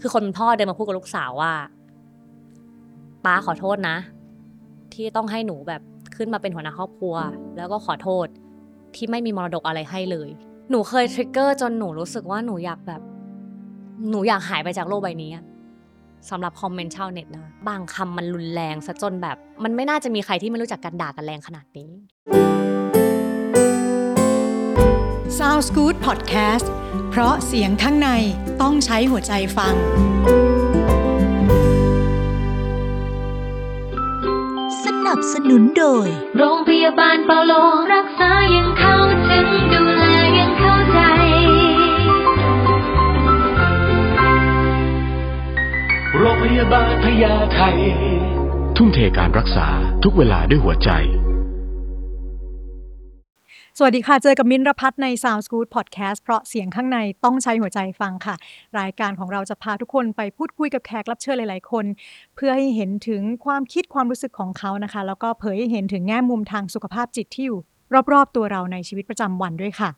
คือคนพ่อเดินมาพูดกับลูกสาวว่าป้าขอโทษนะ ที่ต้องให้หนูแบบขึ้นมาเป็นหัวหน้าครอบครัว แล้วก็ขอโทษที่ไม่มีมรดกอะไรให้เลย หนูเคยทริกเกอร์จนหนูรู้สึกว่าหนูอยากแบบ หนูอยากหายไปจากโลกใบนี้สำหรับคอมเมนต์ชาวเน็ตนะบางคำมันรุนแรงซะจนแบบ มันไม่น่าจะมีใครที่ไม่รู้จักกันด่ากันแรงขนาดนี้ Sounds Good Podcast เพราะเสียงข้างในต้องใช้หัวใจฟัง สนับสนุนโดย โรงพยาบาลเปาโลรักษายังเข้าถึงดูแลยังเข้าใจ โรงพยาบาลพญาไททุ่มเทการรักษาทุกเวลาด้วยหัวใจ สวัสดีค่ะ เจอกับมินรพัฒน์ใน Sounds Good Podcast เพราะเสียงข้างในต้องใช้หัวใจฟังค่ะ รายการของเราจะพาทุกคนไปพูดคุยกับแขกรับเชิญหลาย ๆ คน เพื่อให้เห็นถึงความคิดความรู้สึกของเขานะคะ แล้วก็เผยให้เห็นถึงแง่มุมทางสุขภาพจิตที่อยู่ รอบ ๆ ตัวเราในชีวิตประจำวันด้วยค่ะ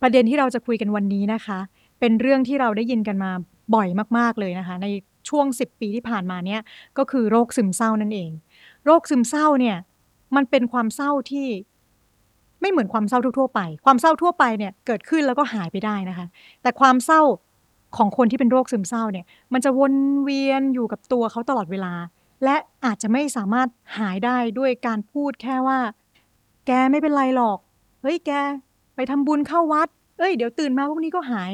ประเด็นที่เราจะคุยกันวันนี้นะคะ เป็นเรื่องที่เราได้ยินกันมาบ่อยมาก ๆ เลยนะคะ ในช่วง 10 ปีที่ผ่านมาเนี่ยก็คือโรคซึมเศร้านั่นเอง โรคซึมเศร้าเนี่ยมันเป็นความเศร้าที่ ไม่เหมือนความเศร้าทั่วๆไป ความเศร้าทั่วไปเนี่ยเกิดขึ้นแล้วก็หายไปได้นะคะ แต่ความเศร้าของคนที่เป็นโรคซึมเศร้าเนี่ย มันจะวนเวียนอยู่กับตัวเขาตลอดเวลา และอาจจะไม่สามารถหายได้ด้วยการพูดแค่ว่า แกไม่เป็นไรหรอก เฮ้ยแก ไปทำบุญเข้าวัด เอ้ยเดี๋ยวตื่นมาพวกนี้ก็หาย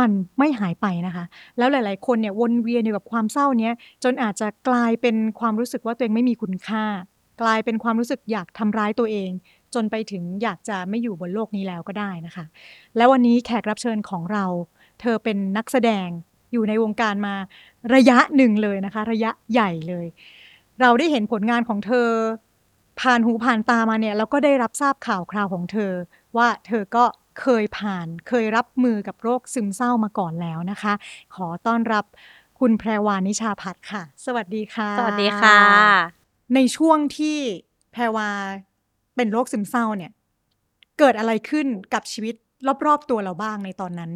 มันไม่หายไปนะคะ แล้วหลาย ๆ คนเนี่ยวนเวียนอยู่กับความเศร้าเนี้ยจนอาจจะกลายเป็นความรู้สึกว่าตัวเองไม่มีคุณค่า กลายเป็นความรู้สึกอยากทำร้ายตัวเอง จนไปถึงอยากจะไม่อยู่บนโลกนี้แล้วก็ได้นะคะ แล้ววันนี้แขกรับเชิญของเรา เธอเป็นนักแสดงอยู่ในวงการมาระยะหนึ่งเลยนะคะ ระยะใหญ่เลย เราได้เห็นผลงานของเธอ ผ่านหูผ่านตามาเนี่ยแล้วก็ได้รับทราบข่าวคราวของเธอ ว่าเธอก็เคยผ่านเคยรับมือกับโรคซึมเศร้ามาก่อนแล้วนะคะ ขอต้อนรับคุณแพรวานิชาพัฒน์ค่ะ สวัสดีค่ะ สวัสดีค่ะ ในช่วงที่แพรวา เป็นโรคซึมเศร้าเนี่ย เกิดอะไรขึ้นกับชีวิตรอบๆตัวเราบ้างในตอนนั้น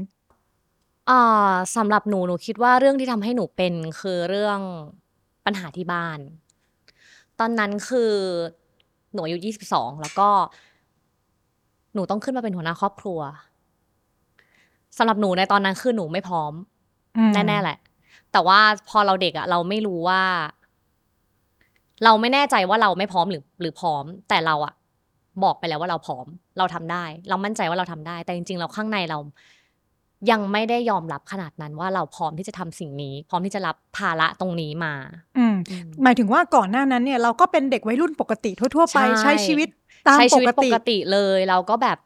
อ่าสำหรับหนูหนูคิดว่าเรื่องที่ทำให้หนูเป็นคือเรื่องปัญหาที่บ้าน ตอนนั้นคือหนูอายุยี่สิบสองแล้วก็ หนูต้องขึ้นมาเป็นหัวหน้าครอบครัวสำหรับหนูในตอนนั้นคือหนูไม่พร้อมอืมแน่ๆแหละ แต่ว่าพอเราเด็กอะเราไม่รู้ว่า เราไม่แน่ใจว่าเราไม่พร้อมหรือ หรือพร้อม แต่เราอะ บอกไปแล้วว่าเราพร้อม เราทำได้ เรามั่นใจว่าเราทำได้ แต่จริงๆเราข้างในเรา ยังไม่ได้ยอมรับขนาดนั้นว่าเราพร้อมที่จะทำสิ่งนี้ พร้อมที่จะรับภาระตรงนี้มาอืมอืมหมายถึงว่าก่อนหน้านั้นเนี่ย เราก็เป็นเด็กวัยรุ่นปกติทั่ว ๆ ไปใช่ใช้ชีวิตตามใช้ปชีวิตกปติกติเลยเราก็แบบ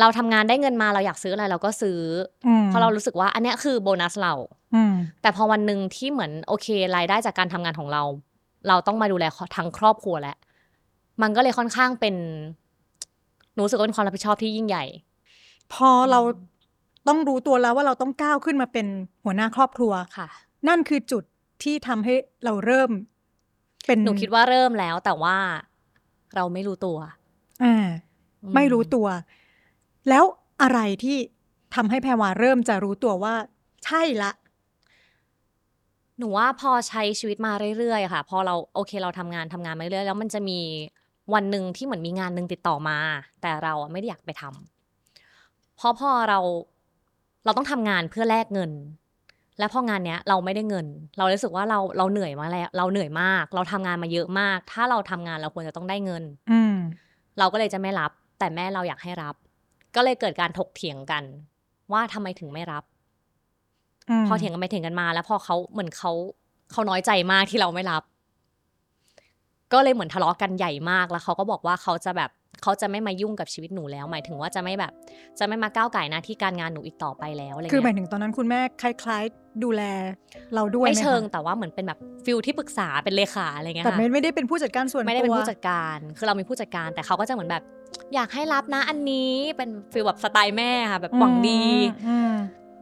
เราทำงานได้เงินมาเราอยากซื้ออะไรเราก็ซื้ออมเพราะเรารู้สึกว่าอันเนี้ยคือโบนัสเราอืมแต่พอวันหนึ่งที่เหมือนโอเครายได้จากการทำงานของเรา เราต้องมาดูแลทั้งครอบครัวแล้ว มันก็เลยค่อนข้างเป็นหนูรู้สึกว่าเป็นความรับผิดชอบที่ยิ่งใหญ่ พอเราต้องรู้ตัวแล้วว่าเราต้องก้าวขึ้นมาเป็นหัวหน้าครอบครัวค่ะ นั่นคือจุดที่ทำให้เราเริ่ม เป็นหนูคิดว่าเริ่มแล้ว แต่ว่าเราไม่รู้ตัวอ่าอืไม่รู้ตัว แล้วอะไรที่ทำให้แพรวาเริ่มจะรู้ตัวว่า ใช่ละ หนูว่าพอใช้ชีวิตมาเรื่อยๆค่ะ พอเราโอเคเราทำงานทำงานมาเรื่อยๆแล้วมันจะมี วันหนึ่งที่เหมือนมีงานหนึ่งติดต่อมา แต่เราอะไม่ได้อยากไปทำเพราะพอเราเราต้องทำงานเพื่อแลกเงิน และพองานเนี้ยเราไม่ได้เงิน เรารู้สึกว่าเราเราเหนื่อยมาแล้วเราเหนื่อยมาก เราทำงานมาเยอะมาก ถ้าเราทำงานเราควรจะต้องได้เงิน อืมเราก็เลยจะไม่รับ แต่แม่เราอยากให้รับ ก็เลยเกิดการถกเถียงกัน ว่าทำไมถึงไม่รับมพอเถียงกันไปเถียงกันมา แล้วพอเขาเหมือนเขาเขาน้อยใจมากที่เราไม่รับ ก็เลยเหมือนทะเลาะกันใหญ่มากแล้วเขาก็บอกว่าเขาจะแบบเขาจะไม่มายุ่งกับชีวิตหนูแล้ว หมายถึงว่าจะไม่แบบ จะไม่มาก้าวก่ายหน้าที่การงานหนูอีกต่อไปแล้วอะไรคือหมายเงี้ยถึงตอนนั้นคุณแม่คล้าย ๆ ดูแลเราด้วยไหมคะเชิงแต่ว่าเหมือนเป็นแบบ feel ที่ปรึกษาเป็นเลขาอะไรเงี้ยแต่ค่ะไม่ไม่ได้เป็นผู้จัดการส่วนตัวไม่ได้เป็นผู้จัดการ คือเรามีผู้จัดการแต่เขาก็จะเหมือนแบบ อยากให้รับนะอันนี้เป็น feel แบบสไตล์แม่ค่ะแบบหวังดีอืม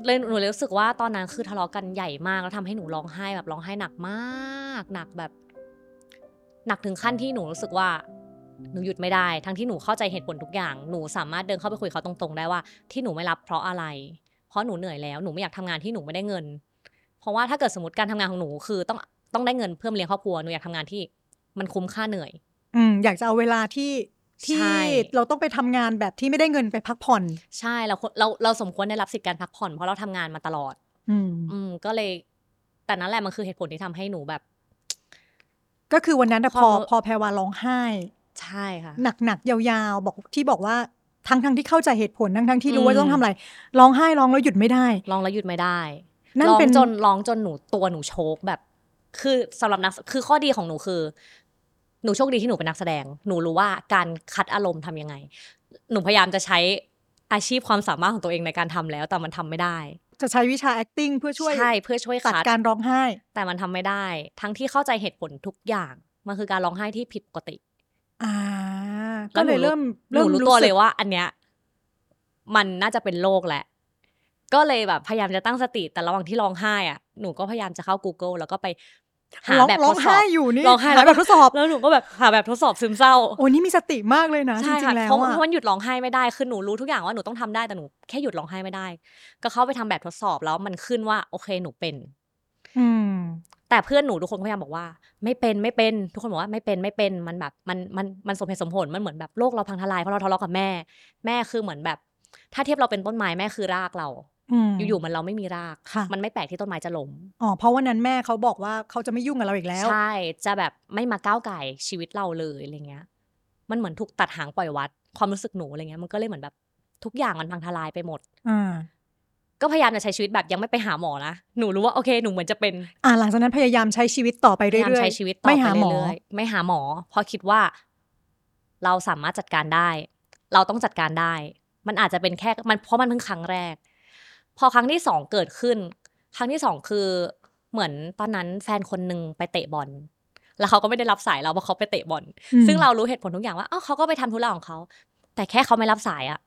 เลยหนูเลยรู้สึกว่าตอนนั้นคือทะเลาะกันใหญ่มากแล้วทำให้หนูร้องไห้แบบร้องไห้หนักมากหนักแบบ หนักถึงขั้นที่หนูรู้สึกว่าหนูหยุดไม่ได้ ทั้งที่หนูเข้าใจเหตุผลทุกอย่าง หนูสามารถเดินเข้าไปคุยกับเขาตรงๆ ได้ว่าที่หนูไม่รับเพราะอะไร เพราะหนูเหนื่อยแล้ว หนูไม่อยากทำงานที่หนูไม่ได้เงินพราะว่าถ้าเกิดสมมติการทำงานของหนูคือต้องต้องได้เงินเพื่อมาเลี้ยงครอบครัว หนูอยากทำงานที่มันคุ้มค่าเหนื่อย อืมอยากจะเอาเวลาที่ที่ใช่เราต้องไปทำงานแบบที่ไม่ได้เงินไปพักผ่อน ใช่เราควรเราเราสมควรได้รับสิทธิการพักผ่อนเพราะเราทำงานมาตลอด อืม อืมก็เลย แต่นั่นแหละมันคือเหตุผลที่ทำให้หนูแบบ ก็คือวันนั้นน่ะพพออพอแพรวาร้องไห้ ใช่ค่ะ หนักๆยาวๆ บอกที่บอกว่าทั้งทั้งๆที่เข้าใจเหตุผลทั้งทั้งๆที่รู้อืมว่าต้องทำอะไรร้องไห้ร้องแล้วหยุดไม่ได้ลองแล้วหยุดไม่ได้นั่นร้องเป็นจนร้องจนหนูตัวหนูโชกแบบ คือสำหรับนักคือข้อดีของหนูคือ หนูโชคดีที่หนูเป็นนักแสดง หนูรู้ว่าการคัดอารมณ์ทำยังไง หนูพยายามจะใช้อาชีพความสามารถของตัวเองในการทำแล้ว แต่มันทำไม่ได้ จะใช้วิชา acting เพื่อช่วยใช่เพื่อช่วยตัดคัดการร้องไห้ แต่มันทำไม่ได้ ทั้งที่เข้าใจเหตุผลทุกอย่าง มันคือการร้องไห้ที่ผิดปกติ อ่าแล้ก็วหเลนูยเริ่มหนูเริ่มรู้ตัวสึกเลยว่า อันเนี้ยมันน่าจะเป็นโรคแหละ ก็เลยแบบพยายามจะตั้งสติแต่ระหว่างที่ร้องไห้อะหนูก็พยายามจะเข้า Google แล้วก็ไป หาร้องแบบร้ทองดสอไห้บอยู่นี่ร้องไห้หาแล้วแบบทดสอบแล้วหนูก็แบบหาแบบทดสอบซึมเศร้าโอ้นี่มีสติมากเลยนะจใช่ริค่ะงๆแล้วเพราะอะเพราะมันหยุดร้องไห้ไม่ได้คือหนูรู้ทุกอย่างว่าหนูต้องทำได้แต่หนูแค่หยุดร้องไห้ไม่ได้ ก็เข้าไปทำแบบทดสอบแล้วมันขึ้นว่า โอเคหนูเป็น อืมแต่เพื่อนหนูทุกคนก็พยายามบอกว่า ไม่เป็นไม่เป็น ทุกคนบอกว่าไม่เป็นไม่เป็นมันแบบมันมันมันสมเหตุสมผลมันเหมือนแบบโลกเราพังทลายเพราะเราทะเลาะกับแม่ แม่คือเหมือนแบบ ถ้าเทียบเราเป็นต้นไม้แม่คือรากเรา อืมอยู่ๆมันเราไม่มีรากค่ะมันไม่แปลกที่ต้นไม้จะล้มอ๋อเพราะวันนั้นแม่เขาบอกว่าเขาจะไม่ยุ่งกับเราอีกแล้ว ใช่ จะแบบไม่มาก้าวไก่ายชีวิตเราเลยอะไรเงี้ย มันเหมือนถูกตัดหางปล่อยวัด ความรู้สึกหนูอะไรเงี้ย มันก็เลยเหมือนแบบทุกอย่างมันพังทลายไปหมดอ่าก็พยายามจะใช้ชีวิตแบบยังไม่ไปหาหมอนะ หนูรู้ว่าโอเค หนูเหมือนจะเป็น อ่าหลังจากนั้นพยายามใช้ชีวิตต่อไปพเรื่ยายามอยๆใช้ชีวิตต่อไม่ไปหาหมอเรื่อยๆไม่หาหมอ เพราะคิดว่า เราสามารถจัดการได้ เราต้องจัดการได้ มันอาจจะเป็นแค่ มันเพราะมันเพิ่งครั้งแรก พอครั้งที่สองเกิดขึ้น ครั้งที่สองคือเหมือนตอนนั้นแฟนคนหนึ่งไปเตะบอล แล้วเขาก็ไม่ได้รับสายเราเพราะเขาไปเตะบอลอืมซึ่งเรารู้เหตุผลทุกอย่างว่าอ้าวเขาก็ไปทำธุระของเขา แต่แค่เขาไม่รับสายอะ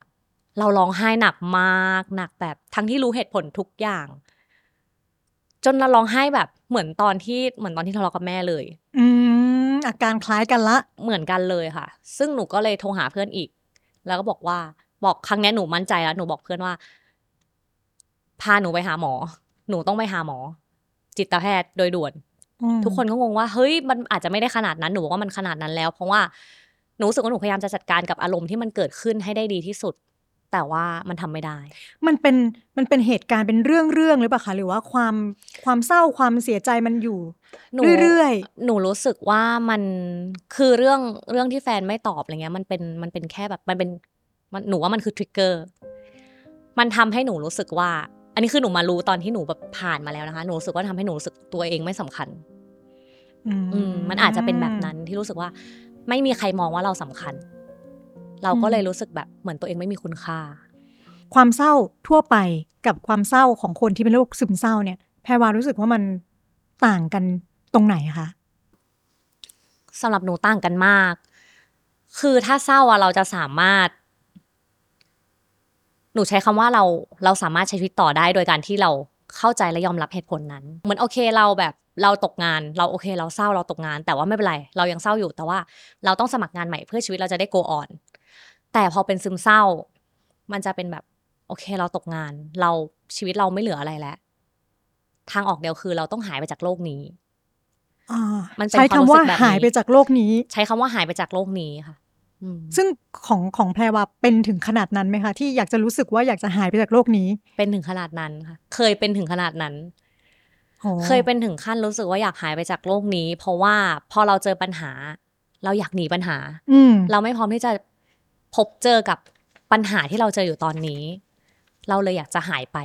เราร้องไห้หนักมากหนักแบบทั้งที่รู้เหตุผลทุกอย่าง จนเราร้องไห้แบบเหมือนตอนที่เหมือนตอนที่ทะเลาะกับแม่เลย อืมอาการคล้ายกันละ เหมือนกันเลยค่ะ ซึ่งหนูก็เลยโทรหาเพื่อนอีก แล้วก็บอกว่าบอกครั้งเนี้ยหนูมั่นใจแล้วหนูบอกเพื่อนว่า พาหนูไปหาหมอ หนูต้องไปหาหมอ จิตแพทย์โดยด่วนอืมทุกคนก็งงว่าเฮ้ยมันอาจจะไม่ได้ขนาดนั้นหนูบอกว่ามันขนาดนั้นแล้ว เพราะว่าหนูรู้สึกว่าหนูพยายามจะจัดการกับอารมณ์ที่มันเกิดขึ้นให้ได้ดีที่สุด แต่ว่ามันทำไม่ได้ มันเป็นมันเป็นเหตุการณ์เป็นเรื่องเรื่องหรือเปล่าคะหรือว่าความความเศร้าความเสียใจมันอยู่หนูเรื่อยหนูรู้สึกว่ามันคือเรื่องเรื่องที่แฟนไม่ตอบอะไรเงี้ย มันเป็นมันเป็นแค่แบบมันเป็นมันหนูว่ามันคือทริกเกอร์มันทำให้หนูรู้สึกว่าอั นนี้คือหนูมารู้ตอนที่หนูแบบผ่านมาแล้วนะคะ หนูรู้สึกว่าทำให้หนูรู้สึกตัวเองไม่สำคัญๆอืมอืมมันอาจจะเป็นแบบนั้นที่รู้สึกว่า ไม่มีใครมองว่าเราสำคัญ เราก็เลยรู้สึกแบบเหมือนตัวเองไม่มีคุณค่า ความเศร้าทั่วไปกับความเศร้าของคนที่เป็นโรคซึมเศร้าเนี่ยแพรวารู้สึกว่ามันต่างกันตรงไหนคะสำหรับหนูต่างกันมาก คือถ้าเศร้าอะเราจะสามารถ หนูใช้คำว่าเราเราสามารถใช้ชีวิตต่อได้โดยการที่เราเข้าใจและยอมรับเหตุผลนั้น เหมือนโอเคเราแบบเราตกงาน เราโอเค เราเศร้าเราตกงาน แต่ว่าไม่เป็นไร เรายังเศร้าอยู่แต่ว่าเราต้องสมัครงานใหม่เพื่อชีวิตเราจะได้ go on แต่พอเป็นซึมเศร้า มันจะเป็นแบบโอเค เราตกงาน เราชีวิตเราไม่เหลืออะไรแล้ว ทางออกเดียวคือเราต้องหายไปจากโลกนี้อ่ามันเป็นใช้ความคำรู้สึว่ากแบบนี้หายไปจากโลกนี้ ใช้คำว่าหายไปจากโลกนี้ค่ะอืม ซึ่งของของแพรวาเป็นถึงขนาดนั้นไหมคะ ที่อยากจะรู้สึกว่าอยากจะหายไปจากโลกนี้ เป็นถึงขนาดนั้นค่ะ เคยเป็นถึงขนาดนั้นโอ้เคยเป็นถึงขั้นรู้สึกว่าอยากหายไปจากโลกนี้ เพราะว่าพอเราเจอปัญหา เราอยากหนีปัญหา อืมเราไม่พร้อมที่จะพบเจอกับปัญหาที่เราเจออยู่ตอนนี้ เราเลยอยากจะหายไป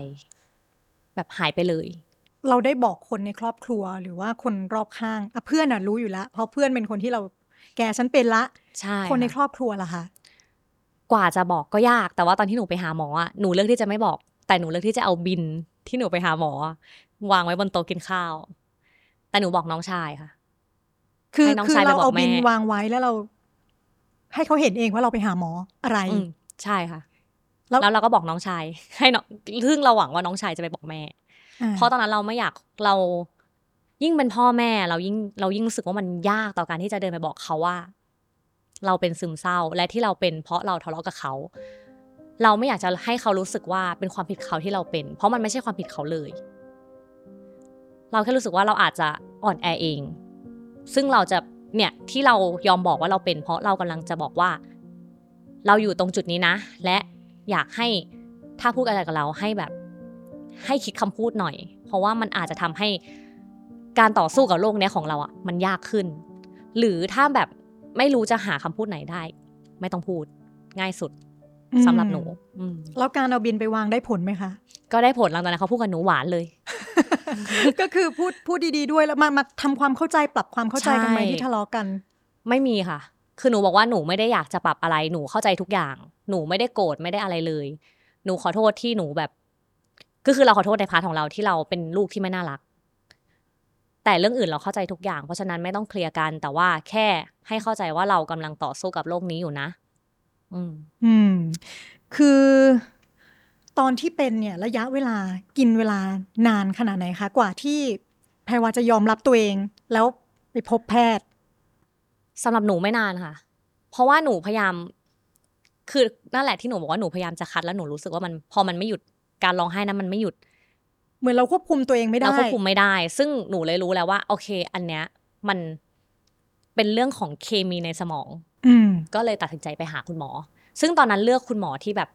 แบบหายไปเลย เราได้บอกคนในครอบครัวหรือว่าคนรอบข้างอะเพื่อนอะรู้อยู่แล้ว เพราะเพื่อนเป็นคนที่เรา แกฉันเป็นละ ใช่คนในค่ะครอบครัวล่ะคะ กว่าจะบอกก็ยาก แต่ว่าตอนที่หนูไปหาหมออะหนูเลือกที่จะไม่บอก แต่หนูเลือกที่จะเอาบินที่หนูไปหาหมออะวางไว้บนโต๊ะกินข้าว แต่หนูบอกน้องชายค่ะ คือให้น้องคือชายไปเราบอกเอาบินแม่วางไว้แล้วเรา ให้เขาเห็นเองว่าเราไปหาหมออะไรอืมใช่ค่ะแล้วแล้วเราก็บอกน้องชาย ให้น้องซึ่งเราหวังว่าน้องชายจะไปบอกแม่อ่าเพราะตอนนั้นเราไม่อยากเรา ยิ่งเป็นพ่อแม่เรายิ่งเรายิ่งรู้สึกว่ามันยากต่อการที่จะเดินไปบอกเขาว่า เราเป็นซึมเศร้าและที่เราเป็นเพราะเราทะเลาะกับเขา เราไม่อยากจะให้เขารู้สึกว่าเป็นความผิดเขาที่เราเป็น เพราะมันไม่ใช่ความผิดเขาเลย เราแค่รู้สึกว่าเราอาจจะอ่อนแอเอง ซึ่งเราจะเนี่ยที่เรายอมบอกว่าเราเป็นเพราะเรากำลังจะบอกว่า เราอยู่ตรงจุดนี้นะ และอยากให้ถ้าพูดอะไรกับเราให้แบบ ให้คิดคำพูดหน่อย เพราะว่ามันอาจจะทำให้ การต่อสู้กับโลกเนี้ยของเราอะมันยากขึ้น หรือถ้าแบบไม่รู้จะหาคำพูดไหนได้ ไม่ต้องพูด ง่ายสุดอืมสำหรับหนูอืมแล้วการเอาบินไปวางได้ผลไหมคะ ก็ได้ผลหลังจากนั้นเขาพูดกับหนูหวานเลย ก็คือพูดพูดดีๆด้วยแล้วมามาทำความเข้าใจปรับความเข้าใจกันไหมใช่ที่ทะเลาะกัน ไม่มีค่ะ คือหนูบอกว่าหนูไม่ได้อยากจะปรับอะไรหนูเข้าใจทุกอย่าง หนูไม่ได้โกรธไม่ได้อะไรเลย หนูขอโทษที่หนูแบบ ก็คือเราขอโทษใน part ของเราที่เราเป็นลูกที่ไม่น่ารัก แต่เรื่องอื่นเราเข้าใจทุกอย่าง เพราะฉะนั้นไม่ต้องเคลียร์กัน แต่ว่าแค่ให้เข้าใจว่าเรากำลังต่อสู้กับโรคนี้อยู่นะ อืม อืม คือตอนที่เป็นเนี่ย ระยะเวลากินเวลานานขนาดไหนคะ กว่าที่แพรวาจะยอมรับตัวเอง แล้วไปพบแพทย์สำหรับหนูไม่นานค่ะ เพราะว่าหนูพยายาม คือนั่นแหละที่หนูบอกว่าหนูพยายามจะคัดแล้วหนูรู้สึกว่ามันพอมันไม่หยุดการร้องไห้นั้นมันไม่หยุด เหมือนเราควบคุมตัวเองไม่ได้ เราควบคุมไม่ได้ ซึ่งหนูเลยรู้แล้วว่า โอเค อันเนี้ยมันเป็นเรื่องของเคมีในสมอง อืมก็เลยตัดสินใจไปหาคุณหมอ ซึ่งตอนนั้นเลือกคุณหมอที่แบบ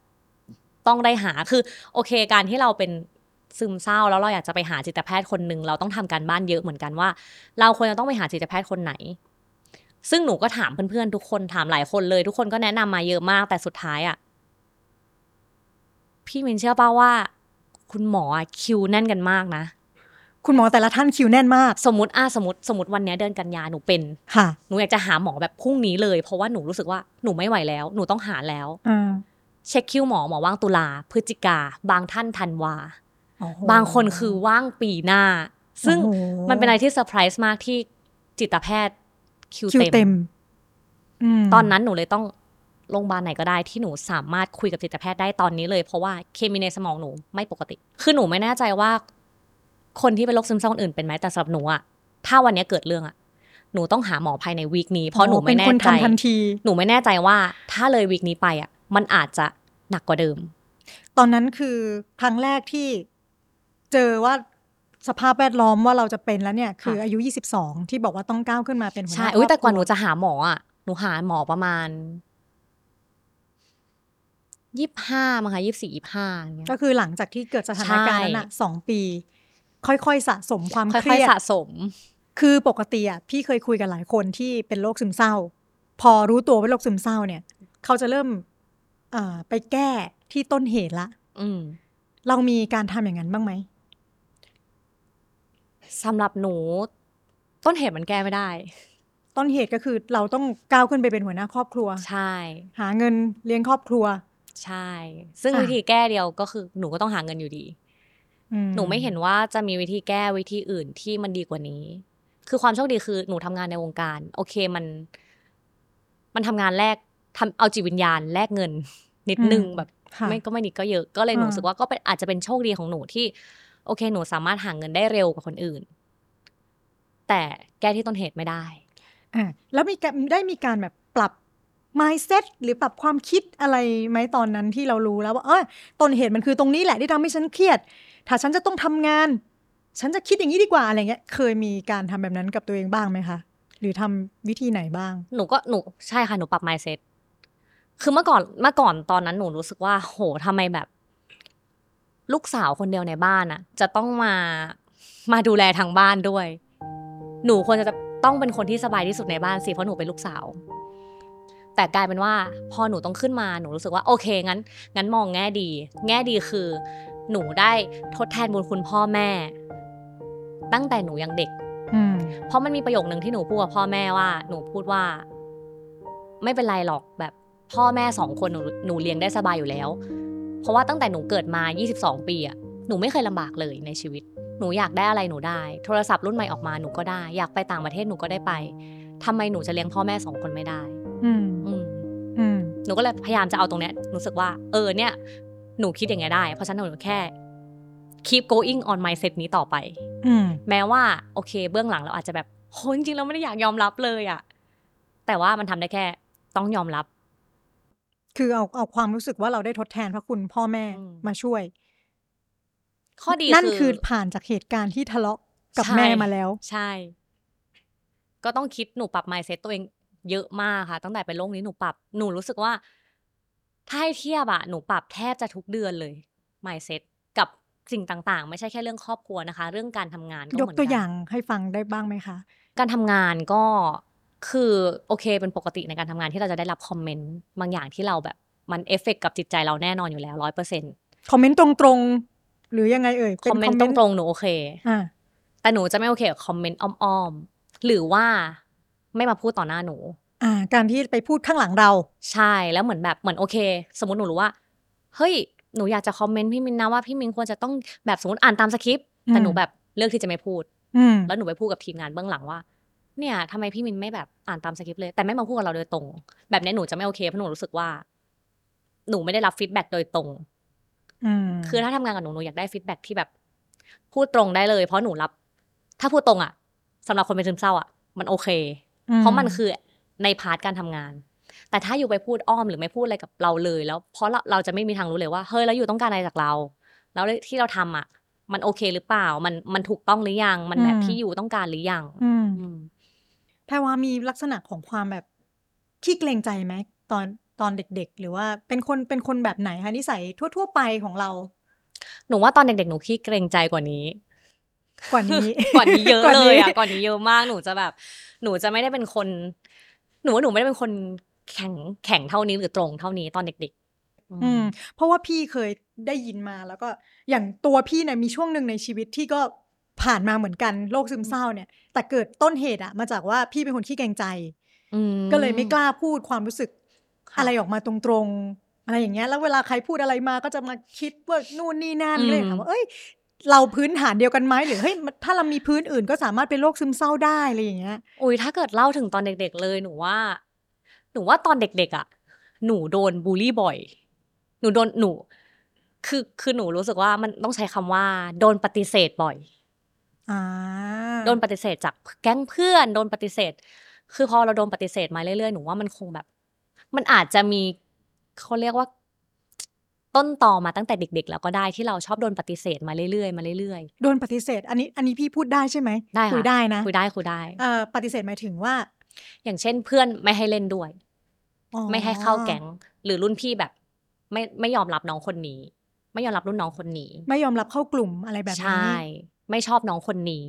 ต้องได้หาคือ โอเค การที่เราเป็นซึมเศร้าแล้วเราอยากจะไปหาจิตแพทย์คนหนึ่งเราต้องทำการบ้านเยอะเหมือนกันว่า เราควรจะต้องไปหาจิตแพทย์คนไหน ซึ่งหนูก็ถามเพื่อนๆทุกคนถามหลายคนเลย ทุกคนก็แนะนำมาเยอะมากแต่สุดท้ายอะพี่มินเชื่อป่าว่า คุณหมออะคิวแน่นกันมากนะ คุณหมอแต่ละท่านคิวแน่นมาก สมมติอะสมมติสมมติวันเนี้ยเดือนกันยาหนูเป็นค่ะหนูอยากจะหาหมอแบบพรุ่งนี้เลย เพราะว่าหนูรู้สึกว่าหนูไม่ไหวแล้ว หนูต้องหาแล้วอ่าเช็คคิวหมอหมอว่างตุลาพฤศจิกา บางท่านธันวาโอ้โหบางคนคือว่างปีหน้า ซึ่งโอ้โหมันเป็นอะไรที่เซอร์ไพรส์มากที่จิตแพทย์คิวคิวเต็มเต็มตอนนั้นหนูเลยต้อง โรงพยาบาลไหนก็ได้ที่หนูสามารถคุยกับจิตแพทย์ได้ตอนนี้เลย เพราะว่าเคมีในสมองหนูไม่ปกติ คือหนูไม่แน่ใจว่า คนที่เป็นโรคซึมเศร้าคนอื่นเป็นไหมแต่สำหรับหนูอะถ้าวันเนี้ยเกิดเรื่องอะหนูต้องหาหมอภายในวีคนี้เพราะหนูไม่แน่เป็นคนใจทำทันที หนูไม่แน่ใจว่า ถ้าเลยวีคนี้ไปอะมันอาจจะหนักกว่าเดิม ตอนนั้นคือครั้งแรกที่เจอว่าสภาพแวดล้อมว่าเราจะเป็นแล้วเนี่ย คืออายุ 22 ที่บอกว่าต้องก้าวขึ้นมาเป็นหัวหใช่น้าอุ้ยแต่กว่าหคนูรอบครัจะหาหมออะหนูหาหมอประมาณ ยี่ห้ามั้งคะยี่สี่ยี่ห้าอย่างเงี้ยก็คือหลังจากที่เกิดสถานการณ์นั้นอะใช่สองปี ค่อยๆสะสมความค่เครีอยยดๆสะสม คือปกติอะพี่เคยคุยกับหลายคนที่เป็นโรคซึมเศร้า พอรู้ตัวว่าโรคซึมเศร้าเนี่ย เขาจะเริ่มเอ่อไปแก้ที่ต้นเหตุละ อืมเรามีการทำอย่างนั้นบ้างไหมสำหรับหนู ต้นเหตุมันแก้ไม่ได้ ต้นเหตุก็คือเราต้องก้าวขึ้นไปเป็นหัวหน้าครอบครัว ใช่ หาเงินเลี้ยงครอบครัว ใช่ ซึ่งอะวิธีแก้เดียวก็คือหนูก็ต้องหาเงินอยู่ดีอืหนูไม่เห็นว่าจะมีวิธีแก้วิธีอื่นที่มันดีกว่านี้ คือความโชคดีคือหนูทำงานในวงการ โอเคมัน มันทำงานแลกทำเอาจิตวิญญาณแลกเงิน นิดนึงแบบค่ะไม่ก็ไม่นิดก็เยอะ ก็เลยหนูอ่ารู้สึกว่าก็เป็นอาจจะเป็นโชคดีของหนูที่ โอเค หนูสามารถหาเงินได้เร็วกว่าคนอื่น แต่แก้ที่ต้นเหตุไม่ได้อะแล้วมีการได้มีการแบบปรับ mindset หรือปรับความคิดอะไรไหมตอนนั้นที่เรารู้แล้วว่าเออต้นเหตุมันคือตรงนี้แหละที่ทำให้ฉันเครียด ถ้าฉันจะต้องทำงาน ฉันจะคิดอย่างนี้ดีกว่าอะไรเงี้ย เคยมีการทำแบบนั้นกับตัวเองบ้างไหมคะ หรือทำวิธีไหนบ้าง หนูก็หนูใช่ค่ะหนูปรับ mindset คือเมื่อก่อนเมื่อก่อนตอนนั้นหนูรู้สึกว่า โหทำไมแบบ ลูกสาวคนเดียวในบ้านอะจะต้องมามาดูแลทางบ้านด้วย หนูควรจะต้องเป็นคนที่สบายที่สุดในบ้านสิเพราะหนูเป็นลูกสาว แต่กลายเป็นว่าพอหนูต้องขึ้นมาหนูรู้สึกว่าโอเคงั้น งั้นมองแง่ดี แง่ดีคือ หนูได้ทดแทนบุญคุณพ่อแม่ ตั้งแต่หนูยังเด็กอืมเพราะมันมีประโยคนึงที่หนูพูดกับพ่อแม่ว่า หนูพูดว่า ไม่เป็นไรหรอกแบบ พ่อแม่สองคนหนูหนูเลี้ยงได้สบายอยู่แล้ว เพราะว่าตั้งแต่หนูเกิดมา 22 ปีอะหนูไม่เคยลำบากเลยในชีวิต หนูอยากได้อะไรหนูได้ โทรศัพท์รุ่นใหม่ออกมาหนูก็ได้ อยากไปต่างประเทศหนูก็ได้ไปทำไมหนูจะเลี้ยงพ่อแม่สองคนไม่ได้ อืมอืมอืมห นูก็เลยพยายามจะเอาตรงเนี้ยรู้สึกว่าเออเนี่ยหนูคิดอย่างเงี้ยได้ เพราะฉะนั้นหนูแค่ keep going on mindset นี้ต่อไปอืมแม้ว่าโอเค เบื้องหลังเราอาจจะแบบโหจริงๆเราไม่ได้อยากยอมรับเลยอะแต่ว่ามันทำได้แค่ต้องยอมรับ คือเอาเอาความรู้สึกว่าเราได้ทดแทนพระคุณพ่อแม่อืมมาช่วย ข้อดีนั่นคือคือผ่านจากเหตุการณ์ที่ทะเลาะกับใช่แม่มาแล้ว ใช่ ก็ต้องคิดหนูปรับ mindset ตัวเอง เยอะมากค่ะ ตั้งแต่เป็นโรคนี้หนูปรับหนูรู้สึกว่า ถ้าให้เทียบอะหนูปรับแทบจะทุกเดือนเลย mindset กับสิ่งต่างๆ ไม่ใช่แค่เรื่องครอบครัวนะคะ เรื่องการทำงานก็ยเหกมือนตัวกันอย่างให้ฟังได้บ้างไหมคะ การทำงานก็คือโอเคเป็นปกติในการทำงานที่เราจะได้รับ comment บางอย่างที่เราแบบมันเอฟเฟกกับจิตใจเราแน่นอนอยู่แล้วร้อยเปอร์เซ็นต์ comment ตรงๆ หรือยังไงเอ่ย comment ตรงๆหนูโอเคอ่าแต่หนูจะไม่โอเคกับ comment อ้อมๆหรือว่า ไม่มาพูดต่อหน้าหนู อ่า การที่ไปพูดข้างหลังเรา ใช่แล้วเหมือนแบบเหมือนโอเค สมมติหนูรู้ว่า เฮ้ยหนูอยากจะ comment พี่มินนะว่าพี่มินควรจะต้องแบบสมมติอ่านตามสคริปต์แต่อืมหนูแบบเลือกที่จะไม่พูดอืมแล้วหนูไปพูดกับทีมงานเบื้องหลังว่า เนี่ยทำไมพี่มินไม่แบบอ่านตามสคริปต์เลย แต่ไม่มาพูดกับเราโดยตรง แบบนี้หนูจะไม่โอเคเพราะหนูรู้สึกว่า หนูไม่ได้รับ feedback โดยตรงอืมคือถ้าทำงานกับหนูหนูอยากได้ feedback ที่แบบ พูดตรงได้เลย เพราะหนูรับ ถ้าพูดตรงอะสำหรับคนเป็นซึมเศร้าอะมันโอเค เพราะมันคือใน part การทำงาน แต่ถ้า you ไปพูดอ้อมหรือไม่พูดอะไรกับเราเลย แล้ว เพราะเราเราจะไม่มีทางรู้เลยว่าเฮ้ยแล้ว you ต้องการอะไรจากเรา แล้วที่เราทำอะ มันโอเคหรือเปล่า มันมันถูกต้องหรือยัง มันแบบที่อยู่ต้องการหรือยังอืมอืมแพรว่ามีลักษณะของความแบบขี้เกรงใจไหมตอนตอนเด็ก ๆ หรือว่าเป็นคนเป็นคนแบบไหนคะนิสัยทั่ว ๆ ไปของเรา หนูว่าตอนเด็กๆหนูขี้เกรงใจกว่านี้ กว่านี้กว่านี้เยอะกว่าเลนี้ยอะกว่านี้เยอะมากหนูจะแบบ หนูจะไม่ได้เป็นคน หนูว่าหนูไม่ได้เป็นคนแข็งแข็งเท่านี้หรือตรงเท่านี้ตอนเด็กๆ อืม เพราะว่าพี่เคยได้ยินมาแล้วก็อย่างตัวพี่เนี่ยมีช่วงหนึ่งในชีวิตที่ก็ผ่านมาเหมือนกันโรคซึมเศร้าเนี่ย แต่เกิดต้นเหตุอะมาจากว่าพี่เป็นคนขี้เกรงใจอืมก็เลยไม่กล้าพูดความรู้สึกค่ะอะไรออกมาตรงๆอะไรอย่างเงี้ยแล้วเวลาใครพูดอะไรมาก็จะมาคิดว่านู่นนี่นั่นก็เลยถามว่าเอ้ย เราพื้นฐานเดียวกันไหมหรือเฮ้ยมันถ้าเรามีพื้นอื่นก็สามารถเป็นโรคซึมเศร้าได้อะไรอย่างเงี้ยอุ้ยถ้าเกิดเล่าถึงตอนเด็ก ๆ เลยหนูว่า หนูว่าตอนเด็ก ๆอะหนูโดนบูลลี่บ่อย หนูโดนหนู คือคือหนูรู้สึกว่ามันต้องใช้คำว่า โดนปฏิเสธบ่อยอ่าโดนปฏิเสธจากแก๊งเพื่อน โดนปฏิเสธ คือพอเราโดนปฏิเสธมาเรื่อยๆหนูว่ามันคงแบบ มันอาจจะมีเขาเรียกว่า ต้นตอมาตั้งแต่เด็กๆ แล้วก็ได้ที่เราชอบโดนปฏิเสธมาเรื่อยๆมาเรื่อยโดนปฏิเสธ อันนี้อันนี้พี่พูดได้ใช่ไหมๆได้ค่ะคุยได้นะคุยได้คุยได้ เอ่อปฏิเสธหมายถึงว่าอย่างเช่นเพื่อนไม่ให้เล่นด้วย อ๋อไม่ให้เข้าแก๊งหรือรุ่นพี่แบบ ไม่ไม่ยอมรับน้องคนนี้ ไม่ยอมรับรุ่นน้องคนนี้ไม่ยอมรับเข้ากลุ่มอะไรแบบใช่นี้ไม่ชอบน้องคนนี้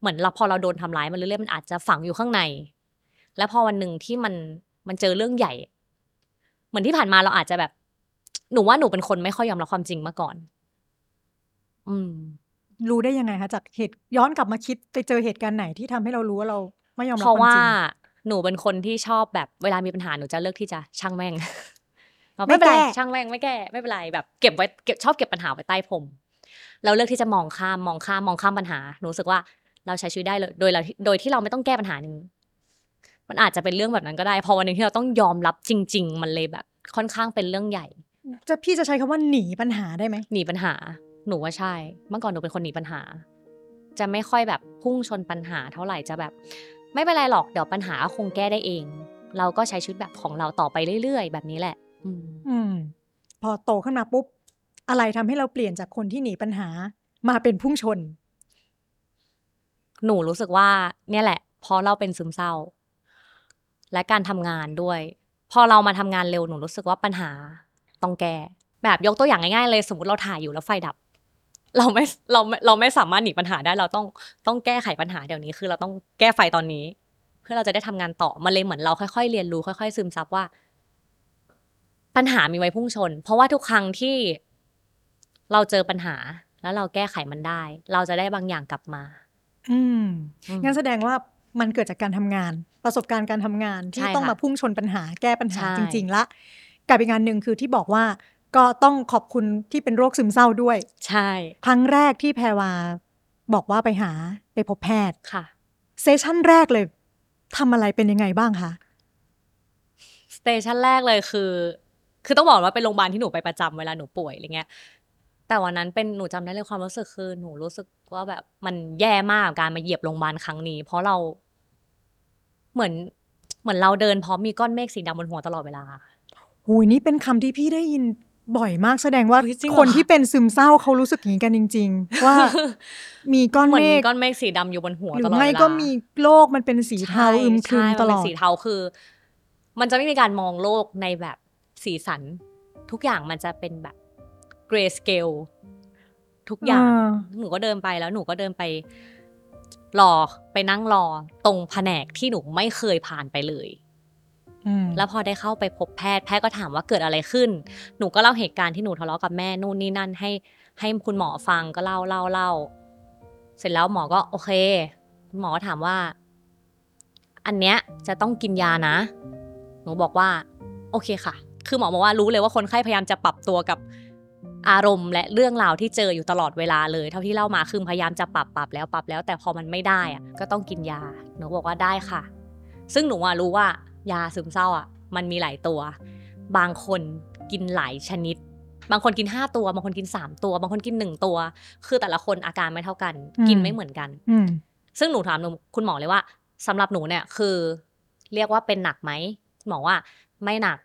เหมือนเราพอเราโดนทำร้ายมันเรื่อยๆมันอาจจะฝังอยู่ข้างใน แล้วพอวันหนึ่งที่มันมันเจอเรื่องใหญ่ เหมือนที่ผ่านมาเราอาจจะแบบ หนูว่าหนูเป็นคนไม่ค่อยยอมรับความจริงมาก่อน อืม รู้ได้ยังไงคะจากเหตุย้อนกลับมาคิดไปเจอเหตุการณ์ไหนที่ทำให้เรารู้ว่าเราไม่ยอมรับเพราะความว่าจริง หนูเป็นคนที่ชอบแบบเวลามีปัญหาหนูจะเลือกที่จะช่างแม่งเราไม่ไม่เป็นไรแก้ ช่างแม่งไม่แก้ไม่เป็นไรแบบเก็บไว้เก็บชอบเก็บปัญหาไว้ใต้พรมเราเลือกที่จะมองข้ามมองข้ามมองข้ามปัญหาหนูรู้สึกว่าเราใช้ชีวิตได้เลยโดยเราโดยที่เราไม่ต้องแก้ปัญหานี้มันอาจจะเป็นเรื่องแบบนั้นก็ได้ พอวันหนึ่งที่เราต้องยอมรับจริง ๆ มันเลยแบบ ค่อนข้างเป็นเรื่องใหญ่ จะพี่จะใช้คำว่าหนีปัญหาได้ไหมหนีปัญหา หนูว่าใช่ เมื่อก่อนหนูเป็นคนหนีปัญหา จะไม่ค่อยแบบพุ่งชนปัญหาเท่าไหร่จะแบบ ไม่เป็นไรหรอกเดี๋ยวปัญหาคงแก้ได้เอง เราก็ใช้ชีวิตแบบของเราต่อไปเรื่อยๆ แบบนี้แหละ อืมอืมพอโตขึ้นมาปุ๊บ อะไรทำให้เราเปลี่ยนจากคนที่หนีปัญหามาเป็นพุ่งชน หนูรู้สึกว่า เนี่ยแหละเพราะเราเป็นซึมเศร้า และการทำงานด้วย พอเรามาทำงานเร็วหนูรู้สึกว่าปัญหา ต้องแก้แบบยกตัวอย่างง่ายๆเลยสมมติเราถ่ายอยู่แล้วไฟดับ เราไม่เราไม่เราไม่สามารถหนีปัญหาได้เราต้องต้องแก้ไขปัญหาเดี๋ยวนี้คือเราต้องแก้ไฟตอนนี้ เพื่อเราจะได้ทำงานต่อมันเลยเหมือนเราค่อยๆเรียนรู้ค่อยๆซึมซับว่า ปัญหามีไว้พุ่งชน เพราะว่าทุกครั้งที่เราเจอปัญหาแล้วเราแก้ไขมันได้ เราจะได้บางอย่างกลับมา อืมอืมงั้นแสดงว่ามันเกิดจากการทำงาน ประสบการณ์การทำงานที่ใช่ต้องค่ะมาพุ่งชนปัญหาแก้ปัญหาใช่จริง ๆ ละ กับอีกงานหนึ่งคือที่บอกว่าก็ต้องขอบคุณที่เป็นโรคซึมเศร้าด้วย ใช่ ครั้งแรกที่แพรวาบอกว่าไปหาไปพบแพทย์ค่ะ เซสชั่นแรกเลยทำอะไรเป็นยังไงบ้างคะสเตชันแรกเลยคือ คือต้องบอกว่าเป็นโรงพยาบาลที่หนูไปประจำเวลาหนูป่วยอะไรเงี้ย แต่วันนั้นเป็นหนูจำได้เลยความรู้สึกคือหนูรู้สึกว่าแบบมันแย่มากกับการมาเหยียบโรงพยาบาลครั้งนี้ เพราะเราเหมือนเหมือนเราเดินพร้อมมีก้อนเมฆสีดำบนหัวตลอดเวลา หูยนี่เป็นคำที่พี่ได้ยินบ่อยมากแสดงว่าเฮ้ยจริงเหรอ คนที่เป็นซึมเศร้าเขารู้สึกอย่างนี้กันจริง ๆ ว่ามีก้อนเหมือนเมมีฆก้อนเมฆสีดำอยู่บนหัวหรืตอลอดไม่เวลาก็มีโลกมันเป็นสีเทาใช่อึมครึมใช่ตลมันอเป็นดสีเทาคือ มันจะไม่มีการมองโลกในแบบสีสัน ทุกอย่างมันจะเป็นแบบเกรสเกลทุกอย่าง อ่า หนูก็เดินไปแล้วหนูก็เดินไปรอไปนั่งรอตรงแผนกที่หนูไม่เคยผ่านไปเลยอืม แล้วพอได้เข้าไปพบแพทย์แพทย์ก็ถามว่าเกิดอะไรขึ้น หนูก็เล่าเหตุการณ์ที่หนูทะเลาะกับแม่นู่นนี่นั่นให้ ให้คุณหมอฟังก็เล่าเล่าเล่าเสร็จแล้วหมอก็โอเคหมอก็ถามว่า อันเนี้ยจะต้องกินยานะ หนูบอกว่า โอเคค่ะ คือหมอบอกว่ารู้เลยว่าคนไข้พยายามจะปรับตัวกับอารมณ์ และเรื่องราวที่เจออยู่ตลอดเวลาเลย เท่าที่เล่ามาคือพยายามจะปรับปรับแล้วปรับแล้ว แต่พอมันไม่ได้อะก็ต้องกินยา หนูบอกว่าได้ค่ะ ซึ่งหนูรู้ว่า ยาซึมเศร้าอะมันมีหลายตัว บางคนกินหลายชนิด บางคนกินห้าตัว บางคนกินสามตัว บางคนกินหนึ่งตัว คือแต่ละคนอาการไม่เท่ากัน กินไม่เหมือนกันอืมซึ่งหนูถามหนูคุณหมอเลยว่าสำหรับหนูเนี่ยคือ เรียกว่าเป็นหนักไหมหมอว่าไม่หนัก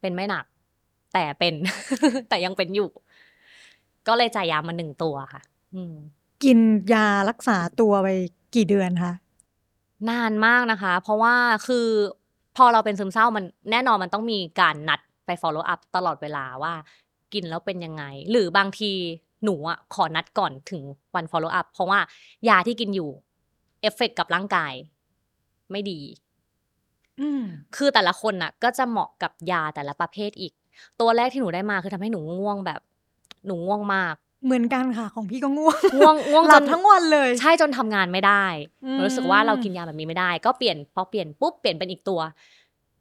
เป็นไม่หนัก แต่เป็น แต่ยังเป็นอยู่ ก็เลยจ่ายยามาหนึ่งตัวค่ะ อืม กินยารักษาตัวไปกี่เดือนคะ นานมากนะคะ เพราะว่าคือพอเราเป็นซึมเศร้ามันแน่นอนมันต้องมีการนัดไป follow up ตลอดเวลาว่ากินแล้วเป็นยังไง หรือบางทีหนูอะขอนัดก่อนถึงวัน follow up เพราะว่ายาที่กินอยู่เอฟเฟกกับร่างกาย ไม่ดีอืมคือแต่ละคนน่ะ ก็จะเหมาะกับยาแต่ละประเภทอีก ตัวแรกที่หนูได้มาคือทำให้หนูง่วงแบบ หนูง่วงมาก เหมือนกันค่ะของพี่ก็ง่วงง่วงง่วงหลัจบนทั้งวันเลย ใช่จนทำงานไม่ได้อืมหนูรู้สึกว่าเรากินยาแบบนี้ไม่ได้ ก็เปลี่ยนพอเปลี่ยนปุ๊บเปลี่ยนเป็นอีกตัว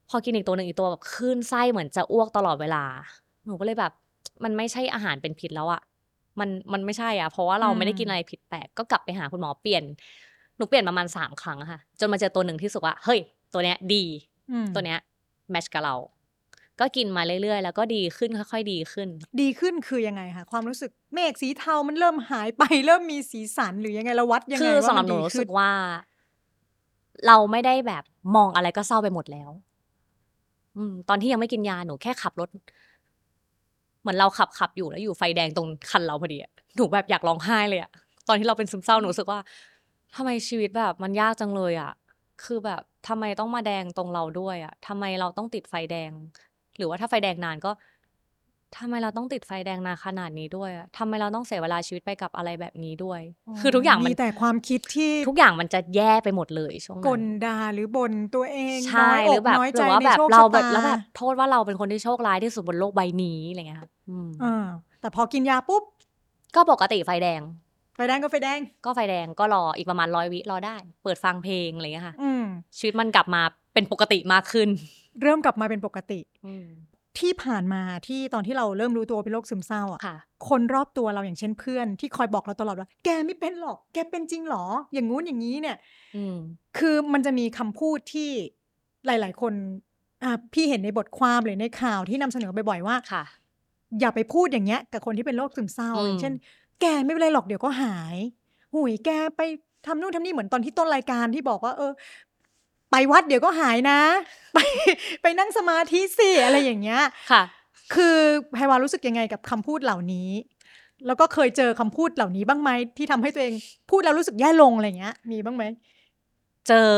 พอกินอีกตัวหนึ่งอีกตัวแบบคลื่นไส้เหมือนจะอ้วกตลอดเวลาหนูก็เลยแบบ มันไม่ใช่อาหารเป็นพิษแล้วอะมันมันไม่ใช่อะเพราะว่าเราไม่ได้กินอะไรผิดแปลกก็กลับไปหาคุณหมอเปลี่ยนหนูเปลี่ยนประมาณสามครั้งอะค่ะ จนมาเจอตัวหนึ่งที่รู้สึกว่าเฮ้ย ตัวเนี้ยดีอืมตัวเนี้ยแมชกับเรา ก็กินมาเรื่อยๆ แล้วก็ดีขึ้นค่อยๆดีขึ้น ดีขึ้นคือยังไงคะความรู้สึกเมฆสีเทามันเริ่มหายไปเริ่มมีสีสันหรือยังไงเราวัดยังไงคือว่าสำหรับมัหนูดีรู้ขึ้สึนกว่า เราไม่ได้แบบมองอะไรก็เศร้าไปหมดแล้ว อืม ตอนที่ยังไม่กินยาหนูแค่ขับรถ เหมือนเราขับขับอยู่แล้วอยู่ไฟแดงตรงคันเราพอดีอะหนูแบบอยากร้องไห้เลยอะตอนที่เราเป็นซึมเศร้าหนูรู้สึกว่าทำไมชีวิตแบบมันยากจังเลยอะคือแบบทำไมต้องมาแดงตรงเราด้วยอะทำไมเราต้องติดไฟแดง หรือว่าถ้าไฟแดงนานก็ทำไมเราต้องติดไฟแดงนานขนาดนี้ด้วยอะทำไมเราต้องเสียเวลาชีวิตไปกับอะไรแบบนี้ด้วย คือทุกอย่างมันมีแต่ความคิดที่ทุกอย่างมันจะแย่ไปหมดเลยช่วงกนั้ลนดาหรือบ่นตัวเองใช่น้อยหอรืกอแบบน้อยหใจรือว่าในแบบโชคเราชะแบบตาแล้วแบบโทษว่าเราเป็นคนที่โชคร้ายที่สุดบนโลกใบนี้อะไรเงี้ยค่ะอืมอ่าแต่พอกินยาปุ๊บ ก็ปกติไฟแดง ไฟแดงก็ไฟแดง ก็ไฟแดงก็รออีกประมาณร้อยวิรอได้ เปิดฟังเพลงอะไรเงี้ยค่ะอืมชีวิตมันกลับมา เป็นปกติมากขึ้น เริ่มกลับมาเป็นปกติอืมที่ผ่านมาที่ตอนที่เราเริ่มรู้ตัวเป็นโรคซึมเศร้าอะค่ะคนรอบตัวเราอย่างเช่นเพื่อน ที่คอยบอกเราตลอดว่า แกไม่เป็นหรอก แกเป็นจริงหรอ อย่างงู้นอย่างนี้เนี่ยอืมคือมันจะมีคำพูดที่หลาย ๆ คนอะพี่เห็นในบทความหรือในข่าวที่นำเสนอบ่อยๆว่าค่ะ อย่าไปพูดอย่างเงี้ยกับคนที่เป็นโรคซึมเศร้าอืมอย่างเช่น แกไม่เป็นไรหรอกเดี๋ยวก็หายหุยแกไปทำนู่นทำนี่เหมือนตอนที่ต้นรายการที่บอกว่า เออ ไปวัดเดี๋ยวก็หายนะ ไปไปนั่งสมาธิสิอะไรอย่างเงี้ยค่ะ คือไพวารู้สึกยังไงกับคำพูดเหล่านี้ แล้วก็เคยเจอคำพูดเหล่านี้บ้างไหมที่ทำให้ตัวเองพูดแล้วรู้สึกแย่ลงอะไรเงี้ย มีบ้างไหมเจอ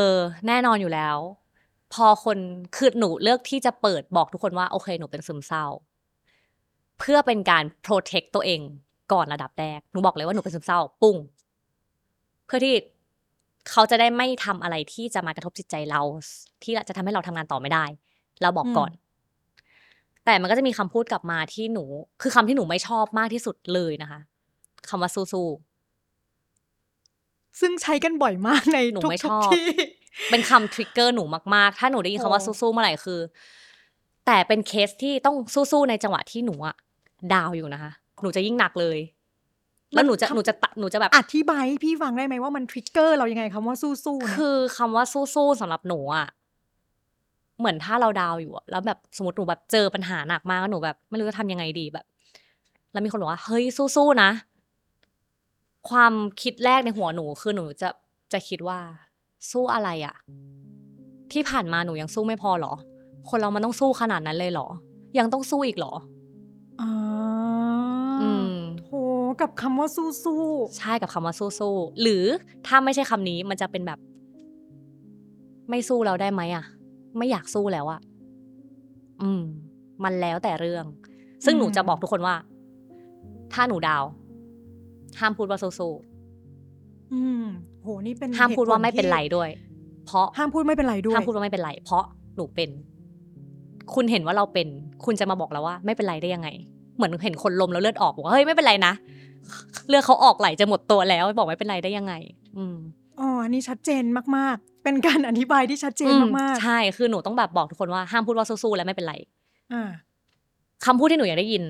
แน่นอนอยู่แล้ว พอคนคือหนูเลือกที่จะเปิดบอกทุกคนว่าโอเคหนูเป็นซึมเศร้า เพื่อเป็นการ protect ตัวเองก่อนระดับแรกหนูบอกเลยว่าหนูเป็นซึมเศร้าปุ้งเพื่อที่ เขาจะได้ไม่ทำอะไรที่จะมากระทบจิตใจเรา ที่จะทำให้เราทำงานต่อไม่ได้ เราบอกก่อน แต่มันก็จะมีคำพูดกลับมาที่หนู คือคำที่หนูไม่ชอบมากที่สุดเลยนะคะคำว่าสู้ๆซึ่งใช้กันบ่อยมากในหนูทุกไม่ทุชกอบที่เป็นคำ trigger หนูมากๆ ถ้าหนูได้ยินคำว่าโอ้สู้ๆเมื่อไหร่คือ แต่เป็นเคสที่ต้องสู้ๆในจังหวะที่หนูอะ down อยู่นะคะ หนูจะยิ่งหนักเลย แล้วหนูจะหนูจะตะหนูจะแบบอธิบายให้พี่ฟังได้ไหมว่ามัน trigger เรายังไงคำว่าสู้ๆนะคือคำว่าสู้ๆสำหรับหนูอะเหมือนถ้าเรา down อยู่อะแล้วแบบสมมติหนูแบบเจอปัญหาหนักมากแล้วหนูแบบไม่รู้จะทำยังไงดีแบบ แล้วมีคนบอกว่าเฮ้ยสู้ๆนะ ความคิดแรกในหัวหนูคือหนูจะจะคิดว่า สู้อะไรอะที่ผ่านมาหนูยังสู้ไม่พอเหรอ คนเรามันต้องสู้ขนาดนั้นเลยเหรอ ยังต้องสู้อีกเหรอ กับคำว่าสู้ใช่กับคำว่าสู้ๆหรือถ้าไม่ใช่คำนี้มันจะเป็นแบบ ไม่สู้แล้วได้ไหมอะไม่อยากสู้แล้วอะอืม มันแล้วแต่เรื่อง ซึ่งหนูจะบอกทุกคนว่า ถ้าหนูดาว ห้ามพูดว่าสู้ๆอืมโหนี่เป็นๆห้ามพูดว่าไม่เป็นไรหตุผลที่ด้วย เพราะห้ามพูดไม่เป็นไรด้วยห้ามพูดว่าไม่เป็นไร เพราะหนูเป็น คุณเห็นว่าเราเป็น คุณจะมาบอกเราว่า ไม่เป็นไรได้ยังไง เหมือนเห็นคนลมแล้วเลือดออกบอกว่าเฮ้ยไม่เป็นไรนะ เลือดเขาออกไหลจะหมดตัวแล้วบอกไม่เป็นไรได้ยังไง อืมอ๋ออันนี้ชัดเจนมากๆ เป็นการอธิบายที่ชัดเจนอืมากใช่คือหนูต้องแบบบอกทุกคนว่าห้ามพูดว่าสู้ๆและไม่เป็นไรๆอ่าคำพูดที่หนูอยากได้ยิน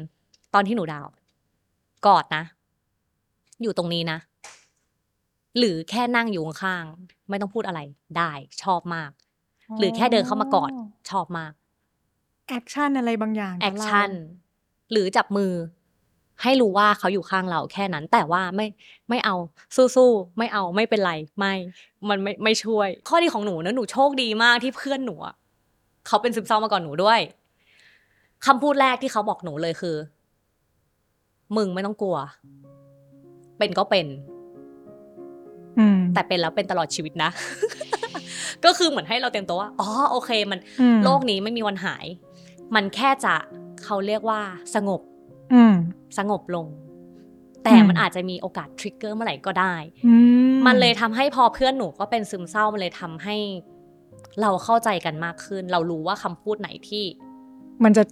ตอนที่หนู down กอดนะ อยู่ตรงนี้นะ หรือแค่นั่งอยู่ข้างๆไม่ต้องพูดอะไร ได้ชอบมาก หรือแค่เดินเข้ามากอดชอบมาก action อะไรบางอย่างกับเรา action หรือจับมือ ให้รู้ว่าเขาอยู่ข้างเราแค่นั้นแต่ว่าไม่ไม่เอาสู้ๆไม่เอาไม่เป็นไรไม่มันไม่ไม่ช่วย ข้อดีของหนูนะหนูโชคดีมากที่เพื่อนหนูอะเขาเป็นซึมเศร้ามาก่อนหนูด้วยคำพูดแรกที่เขาบอกหนูเลยคือ มึงไม่ต้องกลัว เป็นก็เป็นอืมแต่เป็นแล้วเป็นตลอดชีวิตนะ ก็คือเหมือนให้เราเตรียมตัวว่าอ๋อโอเค มันอืมโลกนี้ไม่มีวันหาย มันแค่จะเขาเรียกว่าสงบอืม สงบลง แต่อืมมันอาจจะมีโอกาส trigger เมื่อไหร่ก็ได้อืมันเลยทำให้พอเพื่อนหนูก็เป็นซึมเศร้า มันเลยทำให้เราเข้าใจกันมากขึ้น เรารู้ว่าคำพูดไหนที่ มันจะ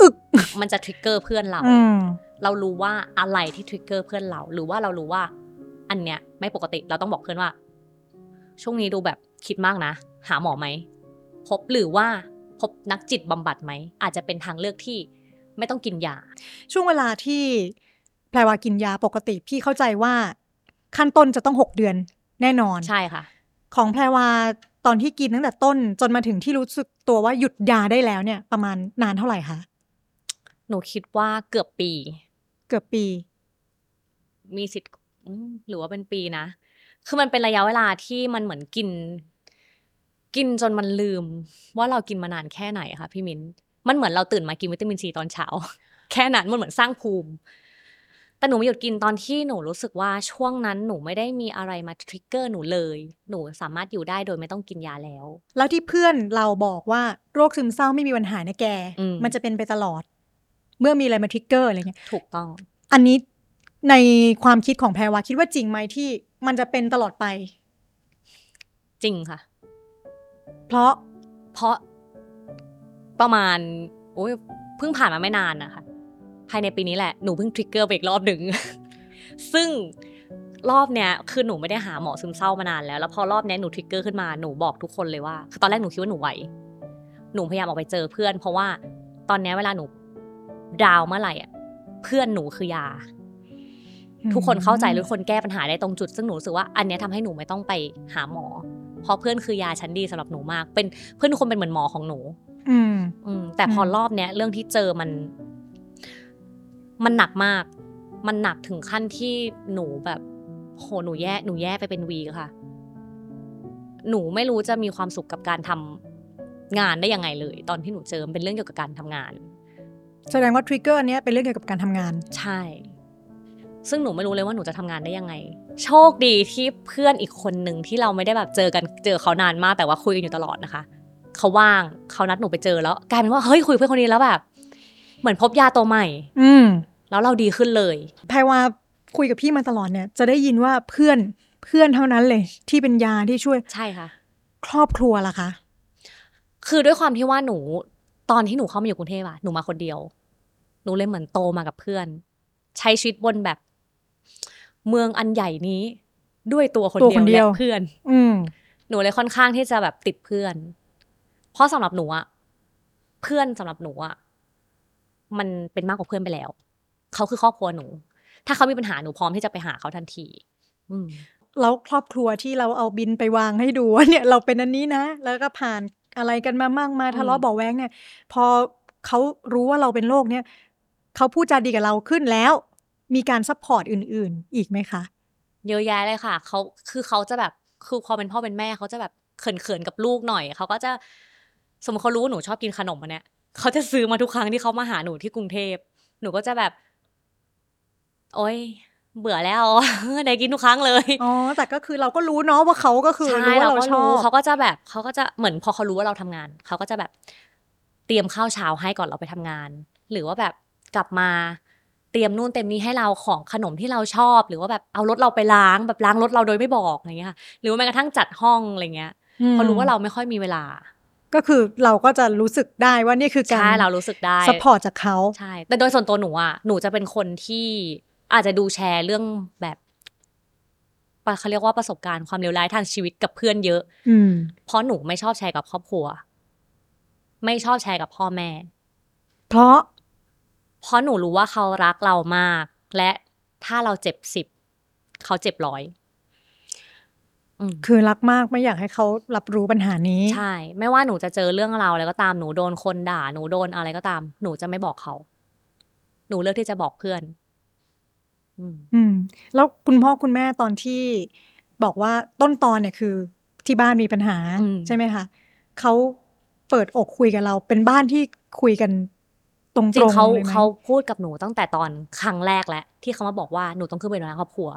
อึกมันจะ trigger เพื่อนเราอืมเรารู้ว่าอะไรที่ trigger เพื่อนเรา หรือว่าเรารู้ว่า อันเนี้ย ไม่ปกติ เราต้องบอกเพื่อนว่า ช่วงนี้ดูแบบคิดมากนะ หาหมอไหม พบหรือว่าพบนักจิตบำบัดไหม อาจจะเป็นทางเลือกที่ ไม่ต้องกินยา ช่วงเวลาที่แพรวากินยาปกติพี่เข้าใจว่าขั้นต้นจะต้องหกเดือนแน่นอนใช่ค่ะ ของแพรวาตอนที่กินตั้งแต่ต้น จนมาถึงที่รู้สึกตัวว่าหยุดยาได้แล้วเนี่ย ประมาณนานเท่าไหร่คะหนูคิดว่าเกือบปี เกือบปี มีสิทธิ์อืมหรือว่าเป็นปีนะ คือมันเป็นระยะเวลาที่มันเหมือนกิน กินจนมันลืม ว่าเรากินมานานแค่ไหนค่ะพี่มิ้น มันเหมือนเราตื่นมากินวิตามินซีตอนเช้า แค่นั้นมันเหมือนสร้างภูมิ แต่หนูมาหยุดกินตอนที่หนูรู้สึกว่าช่วงนั้นหนูไม่ได้มีอะไรมา trigger หนูเลย หนูสามารถอยู่ได้โดยไม่ต้องกินยาแล้ว แล้วที่เพื่อนเราบอกว่าโรคซึมเศร้าไม่มีวันหายนะแกอืมมันจะเป็นไปตลอด เมื่อมีอะไรมา trigger อะไรเงี้ย ถูกต้อง อันนี้ในความคิดของแพรวาคิดว่าจริงไหมที่มันจะเป็นตลอดไป จริงค่ะ เพราะเพราะ ประมาณโอ้ยเพิ่งผ่านมาไม่นานนะคะภายในปีนี้แหละหนูเพิ่ง trigger ไปอีกรอบหนึ่งซึ่งรอบเนี้ยคือหนูไม่ได้หาหมอซึมเศร้ามานานแล้ว แล้วพอรอบเนี้ยหนู trigger ขึ้นมาหนูบอกทุกคนเลยว่าคือตอนแรกหนูคิดว่าหนูไหวหนูพยายามออกไปเจอเพื่อน เพราะว่าตอนเนี้ยเวลาหนู down เมื่อไหร่อะเพื่อนหนูคือยา ทุกคนเข้าใจหรือคนแก้ปัญหาได้ตรงจุด ซึ่งหนูรู้สึกว่าอันเนี้ยทำให้หนูไม่ต้องไปหาหมอ เพราะเพื่อนคือยาชั้นดีสำหรับหนูมาก เป็นเพื่อนทุกคนเป็นเหมือนหมอของหนู อืม อืม แต่พออมรอบเนี้ยเรื่องที่เจอมัน มันหนักมาก มันหนักถึงขั้นที่หนูแบบ โหหนูแย่หนูแย่ไปเป็นวีค่ะ หนูไม่รู้จะมีความสุขกับการทำงานได้ยังไงเลย ตอนที่หนูเจอมันเป็นเรื่องเกี่ยวกับการทำงาน แสดงว่าทริกเกอร์อันเนี้ยเป็นเรื่องเกี่ยวกับการทำงาน ใช่ ซึ่งหนูไม่รู้เลยว่าหนูจะทำงานได้ยังไง โชคดีที่เพื่อนอีกคนหนึ่งที่เราไม่ได้แบบเจอกันเจอเขานานมากแต่ว่าคุยกันอยู่ตลอดนะคะ เขาว่างเขานัดหนูไปเจอแล้วกลายเป็นว่าเฮ้ยคุยกับเพื่อนคนนี้แล้วแบบ เหมือนพบยาตัวใหม่ อืมแล้วเราดีขึ้นเลยแพรว่าคุยกับพี่มาตลอดเนี่ย จะได้ยินว่าเพื่อนเพื่อนเท่านั้นเลย ที่เป็นยาที่ช่วยใช่ค่ะ ครอบครัวล่ะคะ คือด้วยความที่ว่าหนู ตอนที่หนูเข้ามาอยู่กรุงเทพอะหนูมาคนเดียว หนูเลยเหมือนโตมากับเพื่อน ใช้ชีวิตบนแบบ เมืองอันใหญ่นี้ด้วยตัวคนตัวเดีคยวนเดียวและเพื่อน อืมหนูเลยค่อนข้างที่จะแบบติดเพื่อน เพราะสำหรับหนูอะเพื่อนสำหรับหนูอะมันเป็นมากกว่าเพื่อนไปแล้ว เขาคือครอบครัวหนู ถ้าเขามีปัญหาหนูพร้อมที่จะไปหาเขาทันที อืมแล้วครอบครัวที่เราเอาบิลไปวางให้ดูว่าเนี่ยเราเป็นอันนี้นะ แล้วก็ผ่านอะไรกันมามากมายอืมทะเลาะเบาะแว้งเนี่ย พอเขารู้ว่าเราเป็นโรคเนี่ยเขาพูดจาดีกับเราขึ้นแล้ว มีการ support อื่น ๆ อีกไหมคะ เยอะแยะเลยค่ะเขาคือเขาจะแบบคือพอเป็นพ่อเป็นแม่เขาจะแบบเขินๆกับลูกหน่อยเขาก็จะ สมมติเขารู้ว่าหนูชอบกินขนมอันเนี้ยเขาจะซื้อมาทุกครั้งที่เขามาหาหนูที่กรุงเทพ หนูก็จะแบบ โอ๊ย เบื่อแล้ว ได้กินทุกครั้งเลย อ๋อ แต่ก็คือเราก็รู้เนาะว่าเขาก็คือรู้ว่าเราชอบเขาก็จะแบบเขาก็จะเหมือนพอเขารู้ว่าเราทำงาน เขาก็จะแบบเตรียมข้าวเช้าให้ก่อนเราไปทำงาน หรือว่าแบบกลับมาเตรียมนู่นเตรียมนี้ให้เราของขนมที่เราชอบ หรือว่าแบบเอารถเราไปล้างแบบล้างรถเราโดยไม่บอกอะไรเงี้ยค่ะหรือว่าแม้กระทั่งจัดห้องอะไรเงี้ยเพราะรู้ว่าเราไม่ค่อยมีเวลา ก็คือเราก็จะรู้สึกได้ว่านี่คือการใช่เรารู้สึกได้ support จากเขาใช่แต่โดยส่วนตัวหนูอะหนูจะเป็นคนที่อาจจะดูแชร์เรื่องแบบปะเขาเรียกว่าประสบการณ์ความเลวร้ายทางชีวิตกับเพื่อนเยอะ อืม เพราะหนูไม่ชอบแชร์กับครอบครัว ไม่ชอบแชร์กับพ่อแม่ เพราะ เพราะหนูรู้ว่าเขารักเรามาก และถ้าเราเจ็บสิบเขาเจ็บร้อยอืม คือรักมากไม่อยากให้เขารับรู้ปัญหานี้ ใช่ ไม่ว่าหนูจะเจอเรื่องราวอะไรก็ตามหนูโดนคนด่า หนูโดนอะไรก็ตาม หนูจะไม่บอกเขา หนูเลือกที่จะบอกเพื่อน อืมอืมแล้วคุณพ่อคุณแม่ตอนที่บอกว่าต้นตอนเนี่ยคือ ที่บ้านมีปัญหาอืมใช่ไหมคะเขาเปิดอกคุยกับเรา เป็นบ้านที่คุยกันตรงจริงๆเขาเลยไหมเขาพูดกับหนูตั้งแต่ตอนครั้งแรกแล้วที่เขามาบอกว่าหนูต้องขึ้นไปดูแลครอบครัว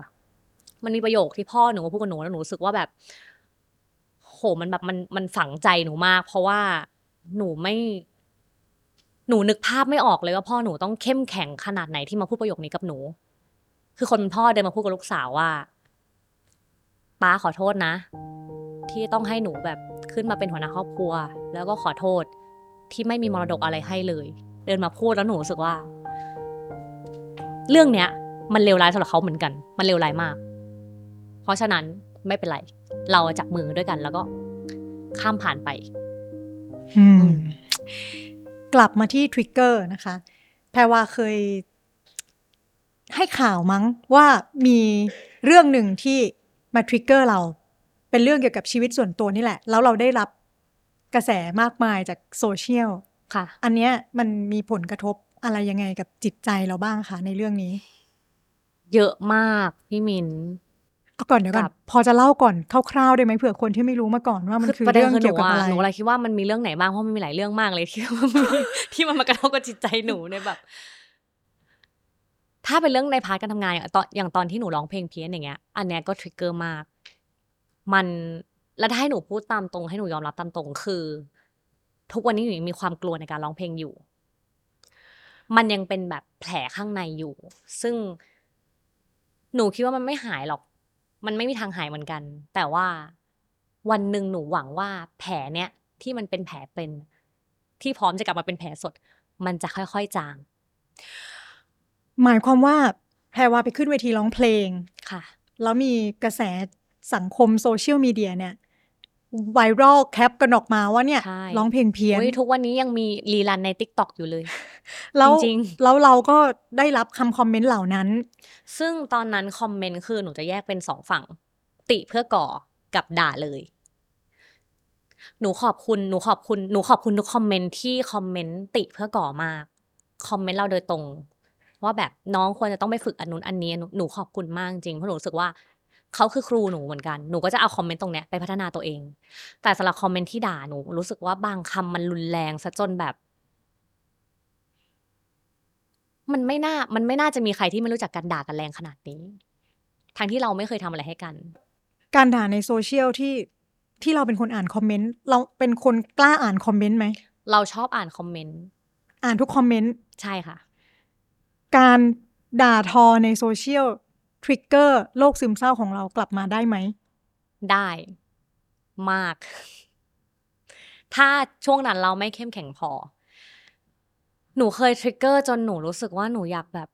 มันมีประโยคที่พ่อหนูมาพูดกับหนูแล้วหนูรู้สึกว่าแบบ โหมันแบบมันมันฝังใจหนูมาก เพราะว่าหนูไม่ หนูนึกภาพไม่ออกเลยว่าพ่อหนูต้องเข้มแข็งขนาดไหนที่มาพูดประโยคนี้กับหนู คือคนพ่อเดินมาพูดกับลูกสาวว่าป้าขอโทษนะ ที่ต้องให้หนูแบบขึ้นมาเป็นหัวหน้าครอบครัว แล้วก็ขอโทษที่ไม่มีมรดกอะไรให้เลย เดินมาพูดแล้วหนูรู้สึกว่า เรื่องเนี้ย มันเลวร้ายสำหรับเขาเหมือนกัน มันเลวร้ายมาก เพราะฉะนั้นไม่เป็นไร เราจับมือด้วยกันแล้วก็ข้ามผ่านไปอืมอืมกลับมาที่ทริกเกอร์นะคะ แพรว่าเคย ให้ข่าวมั้งว่ามีเรื่องหนึ่งที่มาทริกเกอร์เรา เป็นเรื่องเกี่ยวกับชีวิตส่วนตัวนี่แหละ แล้วเราได้รับกระแสมากมายจากโซเชียลค่ะ อันเนี้ยมันมีผลกระทบอะไรยังไงกับจิตใจเราบ้างคะในเรื่องนี้ เยอะมากพี่มินเอา ก่อนเดี๋ยวก่อครันบพอจะเล่าก่อนคร่าวๆได้ไหมเผื่อคนที่ไม่รู้มาก่อนว่ามันคือประเด็นเรื่องคือหเกี่นูยวกับอะอะไรหนูอะไรคิดว่ามันมีเรื่องไหนบ้างเพราะมันมีหลายเรื่องมากเลยที่ที่มันมากระทบกับจิตใจหนูในแบบ ถ้าเป็นเรื่องในพาร์ทการทำงานอย่างตอนอย่างตอนที่หนูร้องเพลงเพี้ยนอย่างเงี้ย อันเนี้ยก็ทริกเกอร์มาก มันแล้วถ้าให้หนูพูดตามตรง ให้หนูยอมรับตามตรงคือ ทุกวันนี้หนูยังมีความกลัวในการร้องเพลงอยู่ มันยังเป็นแบบแผลข้างในอยู่ ซึ่งหนูคิดว่ามันไม่หายหรอก มันไม่มีทางหายเหมือนกัน แต่ว่าวันหนึ่งหนูหวังว่าแผลเนี้ยที่มันเป็นแผลเป็น ที่พร้อมจะกลับมาเป็นแผลสด มันจะค่อยๆจาง หมายความว่าแพรว่าไปขึ้นเวทีร้องเพลงค่ะ แล้วมีกระแสสังคมโซเชียลมีเดียเนี่ย ไวรัลแคปกันออกมาว่าเนี่ยใช่ร้องเพลงเพี้ยนอุ๊ยทุกวันนี้ยังมี rerun ใน TikTok อยู่เลยแล้วจริงแล้วเราก็ได้รับคำคอมเมนต์เหล่านั้น ซึ่งตอนนั้นคอมเมนต์คือหนูจะแยกเป็นสองฝั่ง ติเพื่อก่อกับด่าเลย หนูขอบคุณหนูขอบคุณหนูขอบคุณทุกคอมเมนต์ที่คอมเมนต์ติเพื่อก่อมากคอมเมนต์เราโดยตรงว่าแบบน้องควรจะต้องไปฝึกอันนู้นอันนี้หนูหนูขอบคุณมากจริงเพราะหนูรู้สึกว่า เขาคือครูหนูเหมือนกัน หนูก็จะเอาคอมเมนต์ตรงเนี้ยไปพัฒนาตัวเอง แต่สำหรับคอมเมนต์ที่ด่าหนู รู้สึกว่าบางคำมันรุนแรงซะจนแบบ มันไม่น่า มันไม่น่าจะมีใครที่ไม่รู้จักกันด่ากันแรงขนาดนี้ ทั้งที่เราไม่เคยทำอะไรให้กัน การด่าในโซเชียลที่ที่เราเป็นคนอ่านคอมเมนต์เราเป็นคนกล้าอ่านคอมเมนต์ไหมเราชอบอ่านคอมเมนต์อ่านทุกคอมเมนต์ใช่ค่ะ การด่าทอในโซเชียล trigger โรคซึมเศร้าของเรากลับมาได้ไหม ได้ มาก ถ้าช่วงนั้นเราไม่เข้มแข็งพอ หนูเคยทริกเกอร์จนหนูรู้สึกว่าหนูอยากแบบ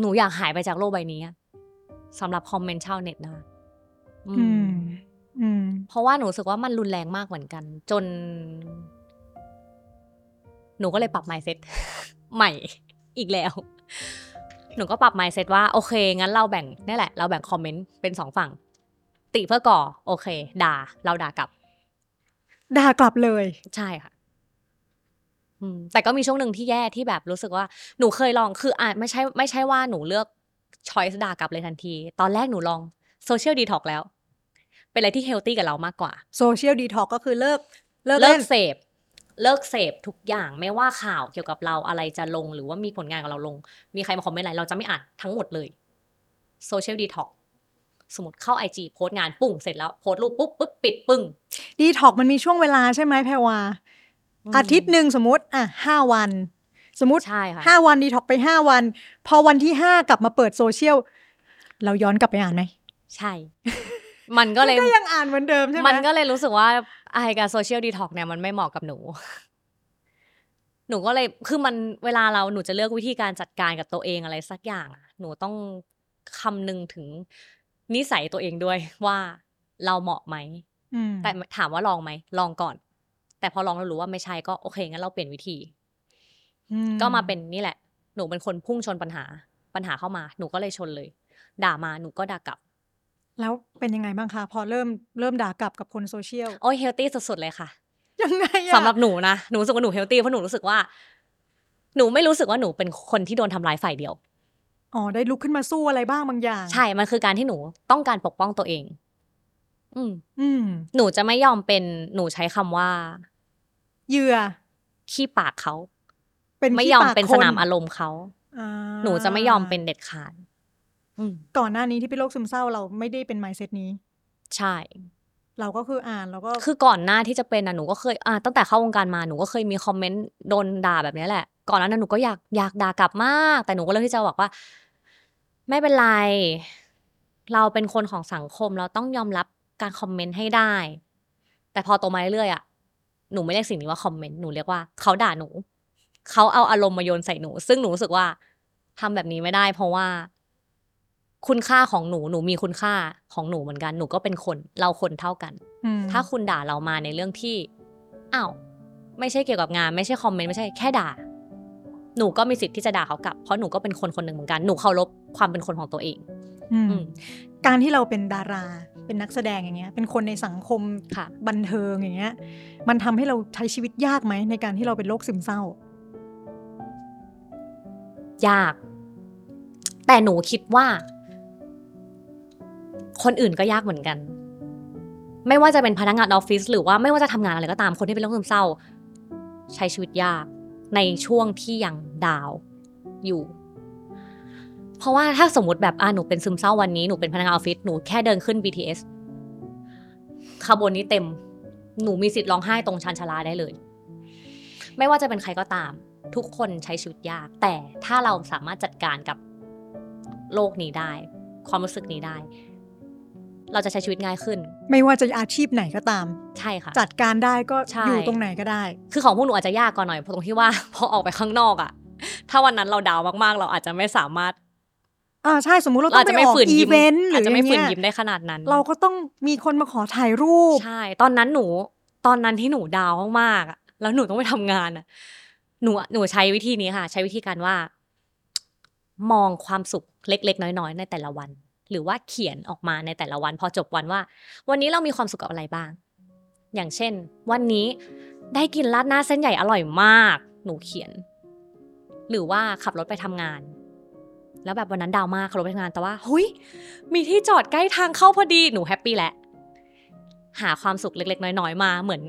หนูอยากหายไปจากโลกใบนี้อะสำหรับคอมเมนต์ชาวเน็ตนะอือืมมอืม เพราะว่าหนูรู้สึกว่ามันรุนแรงมากเหมือนกัน จน หนูก็เลยปรับ mindset ใหม่อีกแล้ว หนูก็ปรับ mindset ว่าโอเค งั้นเราแบ่งนี่แหละ เราแบ่งคอมเมนต์เป็นสองฝั่ง ติเพื่อก่อ โอเค ด่า เราด่ากลับ ด่ากลับเลย ใช่ค่ะอืมแต่ก็มีช่วงหนึ่งที่แย่ที่แบบรู้สึกว่าหนูเคยลองคืออะไม่ใช่ไม่ใช่ว่าหนูเลือก choice ด่ากลับเลยทันที ตอนแรกหนูลอง social detox แล้ว เป็นอะไรที่ healthy กับเรามากกว่า social detox ก็คือเลิกเลิกเลิเล่นเสพ เลิกเสพทุกอย่างไม่ว่าข่าวเกี่ยวกับเราอะไรจะลง หรือว่ามีผลงานกับเราลง มีใครมาคอมเมนต์อะไรเราจะไม่อ่านทั้งหมดเลย social detox สมมติเข้าไอจีโพสต์งานปุ่งเสร็จแล้วโพสต์รูปปุ๊บปุ๊บปิดปึ้งดีท็อกมันมีช่วงเวลาใช่ไหมแพรวาอืมอาทิตย์หนึ่งสมมติอะห้าวัน สมมติใช่ค่ะห้าวันดีท็อกไปห้าวัน พอวันที่ห้ากลับมาเปิดโซเชียลเราย้อนกลับไปอ่านไหมใช่ มันก็เลยก็ยังอ่านเหมือนเดิมใช่ไหมมันก็เลยรู้สึกว่าไอการ social detox เนี่ยมันไม่เหมาะกับหนู หนูก็เลยคือมันเวลาเราหนูจะเลือกวิธีการจัดการกับตัวเองอะไรสักอย่างอะหนูต้องคำนึงถึงนิสัยตัวเองด้วยว่าเราเหมาะไหมอืมแต่ถามว่าลองไหมลองก่อน แต่พอลองแล้วรู้ว่าไม่ใช่ก็โอเคงั้นเราเปลี่ยนวิธีอืก็มาเป็นนี่แหละ หนูเป็นคนพุ่งชนปัญหา ปัญหาเข้ามา หนูก็เลยชนเลย ด่ามาหนูก็ด่ากลับ แล้วเป็นยังไงบ้างคะพอเริ่มเริ่มด่ากลับกับคนโซเชียลโอ้ย healthy สุดๆเลยค่ะ ยังไงอะสำหรับหนูนะ หนูรู้สึกว่าหนูเฮลตี้เพราะหนูรู้สึกว่า หนูไม่รู้สึกว่าหนูเป็นคนที่โดนทำร้ายฝ่ายเดียว อ๋อได้ลุกขึ้นมาสู้อะไรบ้างบางอย่าง ใช่ มันคือการที่หนูต้องการปกป้องตัวเอง อืม อืม หนูจะไม่ยอมเป็นหนูใช้คำว่า เหยื่อขี้ปากเขา เป็นไม่ขี้ยอมปากเป็นคสนามอารมณ์เขาอ่าหนูจะไม่ยอมเป็นเด็ดขาดอืม ก่อนหน้านี้ที่เป็นโรคซึมเศร้าเราไม่ได้เป็นไมเซ็ตนี้ ใช่ เราก็คืออ่านแล้วก็คือก่อนหน้าที่จะเป็นอะหนูก็เคยอ่าตั้งแต่เข้าวงการมาหนูก็เคยมีคอมเมนต์โดนด่าแบบนี้แหละ ก่อนหนั้านหนูก็อยากอยากด่ากลับมาก แต่หนูก็เลือกที่จะบอกว่า ไม่เป็นไร เราเป็นคนของสังคมเราต้องยอมรับการคอมเมนต์ให้ได้ แต่พอโตมาเรื่อยๆอะหนูไม่เรียกสิ่งนี้ว่าคอมเมนต์หนูเรียกว่าเขาด่าหนูเขาเอาอารมณ์มาโยนใส่หนู ซึ่งหนูรู้สึกว่าทำแบบนี้ไม่ได้ เพราะว่า คุณค่าของหนูหนูมีคุณค่าของหนูเหมือนกันหนูก็เป็นคนเราคนเท่ากันอืมถ้าคุณด่าเรามาในเรื่องที่อ้าวไม่ใช่เกี่ยวกับงานไม่ใช่คอมเมนต์ไม่ใช่แค่ด่า หนูก็มีสิทธิ์ที่จะด่าเขากลับ เพราะหนูก็เป็นคนคนหนึ่งเหมือนกัน หนูเคารพความเป็นคนของตัวเองอืมอืมการที่เราเป็นดาราเป็นนักแสดงอย่างเงี้ย เป็นคนในสังคมค่ะ บันเทิงอย่างเงี้ย มันทำให้เราใช้ชีวิตยากไหมในการที่เราเป็นโรคซึมเศร้า ยาก แต่หนูคิดว่า คนอื่นก็ยากเหมือนกัน ไม่ว่าจะเป็นพนักงานออฟฟิศหรือว่าไม่ว่าจะทำงานอะไรก็ตามคนที่เป็นโรคซึมเศร้า ใช้ชีวิตยากในช่วงที่ยังดาวอยู่ เพราะว่าถ้าสมมติแบบอ่าหนูเป็นซึมเศร้าวันนี้หนูเป็นพนักงานออฟฟิศหนูแค่เดินขึ้น BTS ขบวนนี้เต็ม หนูมีสิทธิ์ร้องไห้ตรงชานชาลาได้เลย ไม่ว่าจะเป็นใครก็ตาม ทุกคนใช้ชีวิตยาก แต่ถ้าเราสามารถจัดการกับโลกนี้ได้ ความรู้สึกนี้ได้ เราจะใช้ชีวิตง่ายขึ้น ไม่ว่าจะอาชีพไหนก็ตาม ใช่ค่ะจัดการได้ก็ใช่อยู่ตรงไหนก็ได้ คือของพวกหนูอาจจะยากกว่าหน่อยเพราะตรงที่ว่าพอออกไปข้างนอกอะถ้าวันนั้นเราดาวมากๆ เราอาจจะไม่สามารถอ่าใช่สมมุติเราเราต้ออางจจะไปไม่ออกฝืนอียิ้มเวนต์หรือาจอจะอไม่ย่างฝืนเงี้ยยิ้มได้ขนาดนั้น เราก็ต้องมีคนมาขอถ่ายรูป ใช่ ตอนนั้นหนู ตอนนั้นที่หนูดาวมากๆอะแล้วหนูต้องไปทำงานอะหนูหนูใช้วิธีนี้ค่ะ ใช้วิธีการว่า มองความสุขเล็ก ๆ น้อย ๆ ในแต่ละวัน หรือว่าเขียนออกมาในแต่ละวัน พอจบวันว่า วันนี้เรามีความสุขกับอะไรบ้าง อย่างเช่น วันนี้ได้กินราดหน้าเส้นใหญ่อร่อยมาก หนูเขียน หรือว่าขับรถไปทำงาน แล้วแบบวันนั้นดาวมากขับรถไปทำงานแต่ว่าหุยมีที่จอดใกล้ทางเข้าพอดีหนูแฮปปี้แหละหาความสุขเล็ก ๆ น้อยๆมาเหมือน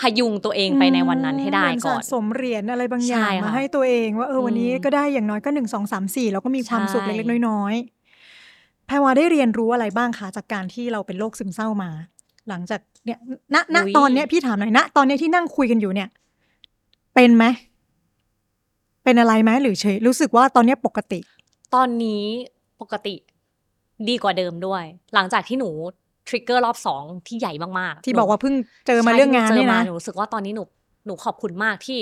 พยุงตัวเองไปในวันนั้นให้ได้เหมืก่อนสะสมเหรียญอะไรบางอย่าใช่งค่ะมาให้ตัวเองว่าเออวันนี้อืมก็ได้อย่างน้อยก็หนึ่งสองสามสี่เราก็มีความใช่สุขเล็กๆน้อยๆ แพรวาได้เรียนรู้อะไรบ้างคะจากการที่เราเป็นโรคซึมเศร้ามา หลังจากเนี่ยณณตอนเนี้ยพี่ถามหน่อยณตอนเนี้ยที่นั่งคุยกันอยู่เนี่ย เป็นไหมเป็นอะไรไหมหรือเฉยรู้สึกว่าตอนเนี้ยปกติ ตอนนี้ปกติดีกว่าเดิมด้วย หลังจากที่หนูทริกเกอร์รอบสองที่ใหญ่มากๆ ที่หนูบอกว่าเพิ่งเจอมาใช่เรื่องงานที่เนี่ยจอมานะหนูรู้สึกว่าตอนนี้หนูหนูขอบคุณมากที่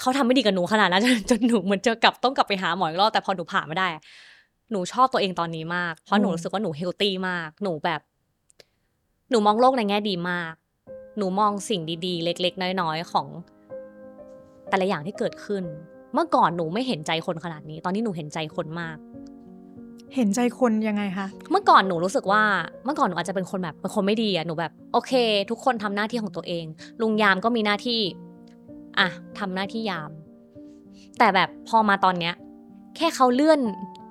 เขาทำไม่ดีกับหนูขนาดนั้นจนจนหนูเหมือนเจอกลับต้องกลับไปหาหมออีกรอบแต่พอหนูผ่านไม่ได้ หนูชอบตัวเองตอนนี้มาก เพราะหนูอืมรู้สึกว่าหนูเฮลตี้มาก หนูแบบ หนูมองโลกในแง่ดีมาก หนูมองสิ่งดีๆ เล็ก ๆ น้อยๆ ของ แต่ละอย่างที่เกิดขึ้น เมื่อก่อนหนูไม่เห็นใจคนขนาดนี้ ตอนนี้หนูเห็นใจคนมาก เห็นใจคนยังไงคะ เมื่อก่อนหนูรู้สึกว่า เมื่อก่อนหนูอาจจะเป็นคนแบบเป็นคนไม่ดีอะหนูแบบ โอเค ทุกคนทำหน้าที่ของตัวเอง ลุงยามก็มีหน้าที่ อะทำหน้าที่ยาม แต่แบบพอมาตอนเนี้ย แค่เขาเลื่อน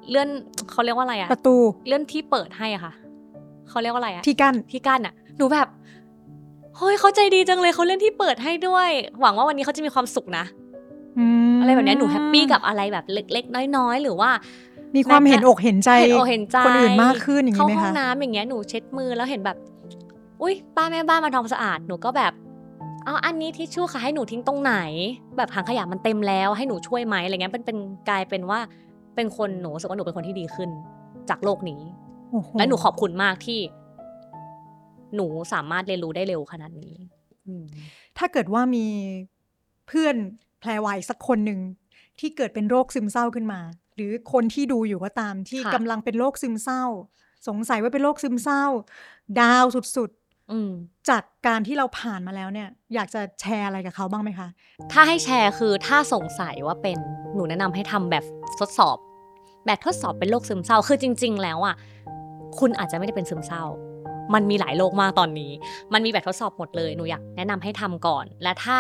เลื่อนเขาเรียกว่าอะไรอะประตูเลื่อนที่เปิดให้อะค่ะเขาเรียกว่าอะไรอะที่กั้นที่กั้นอะหนูแบบเฮ้ยเขาใจดีจังเลยเขาเล่นที่เปิดให้ด้วย หวังว่าวันนี้เขาจะมีความสุขนะมอะไรแบบเนี้ยหนูแฮปปี้กับอะไรแบบเล็ก ๆ น้อย ๆ หรือว่า มีความเห็นอกเห็นใจเห็นอกเห็นใจคนอื่นมากขึ้นอย่างนี้เข้าไหมห้องคะน้ำอย่างเงี้ยหนูเช็ดมือแล้วเห็นแบบ อุ้ยป้าแม่บ้านมาทำความสะอาดหนูก็แบบเอาอันนี้ทิชชู่ค่ะให้หนูทิ้งตรงไหน แบบถังขยะมันเต็มแล้วให้หนูช่วยไหมอะไรเงี้ยเป็นเป็นกลายเป็นว่า เป็นคนหนูรู้สึกว่าหนูเป็นคนที่ดีขึ้น จากโรคนี้โอ้โหและหนูขอบคุณมากที่ หนูสามารถเรียนรู้ได้เร็วขนาดนี้อืมถ้าเกิดว่ามีเพื่อนแพรวายสักคนหนึ่งที่เกิดเป็นโรคซึมเศร้าขึ้นมา หรือคนที่ดูอยู่ก็ตามที่ค่ะกำลังเป็นโรคซึมเศร้า สงสัยว่าเป็นโรคซึมเศร้า ดาวสุด อืม จากการที่เราผ่านมาแล้วเนี่ย อยากจะแชร์อะไรกับเขาบ้างไหมคะ ถ้าให้แชร์คือถ้าสงสัยว่าเป็นหนูแนะนำให้ทำแบบทดสอบ แบบทดสอบเป็นโรคซึมเศร้าคือจริง ๆ แล้วอะคุณอาจจะไม่ได้เป็นซึมเศร้า มันมีหลายโรคมากตอนนี้ มันมีแบบทดสอบหมดเลยหนูอยากแนะนำให้ทำก่อน และถ้า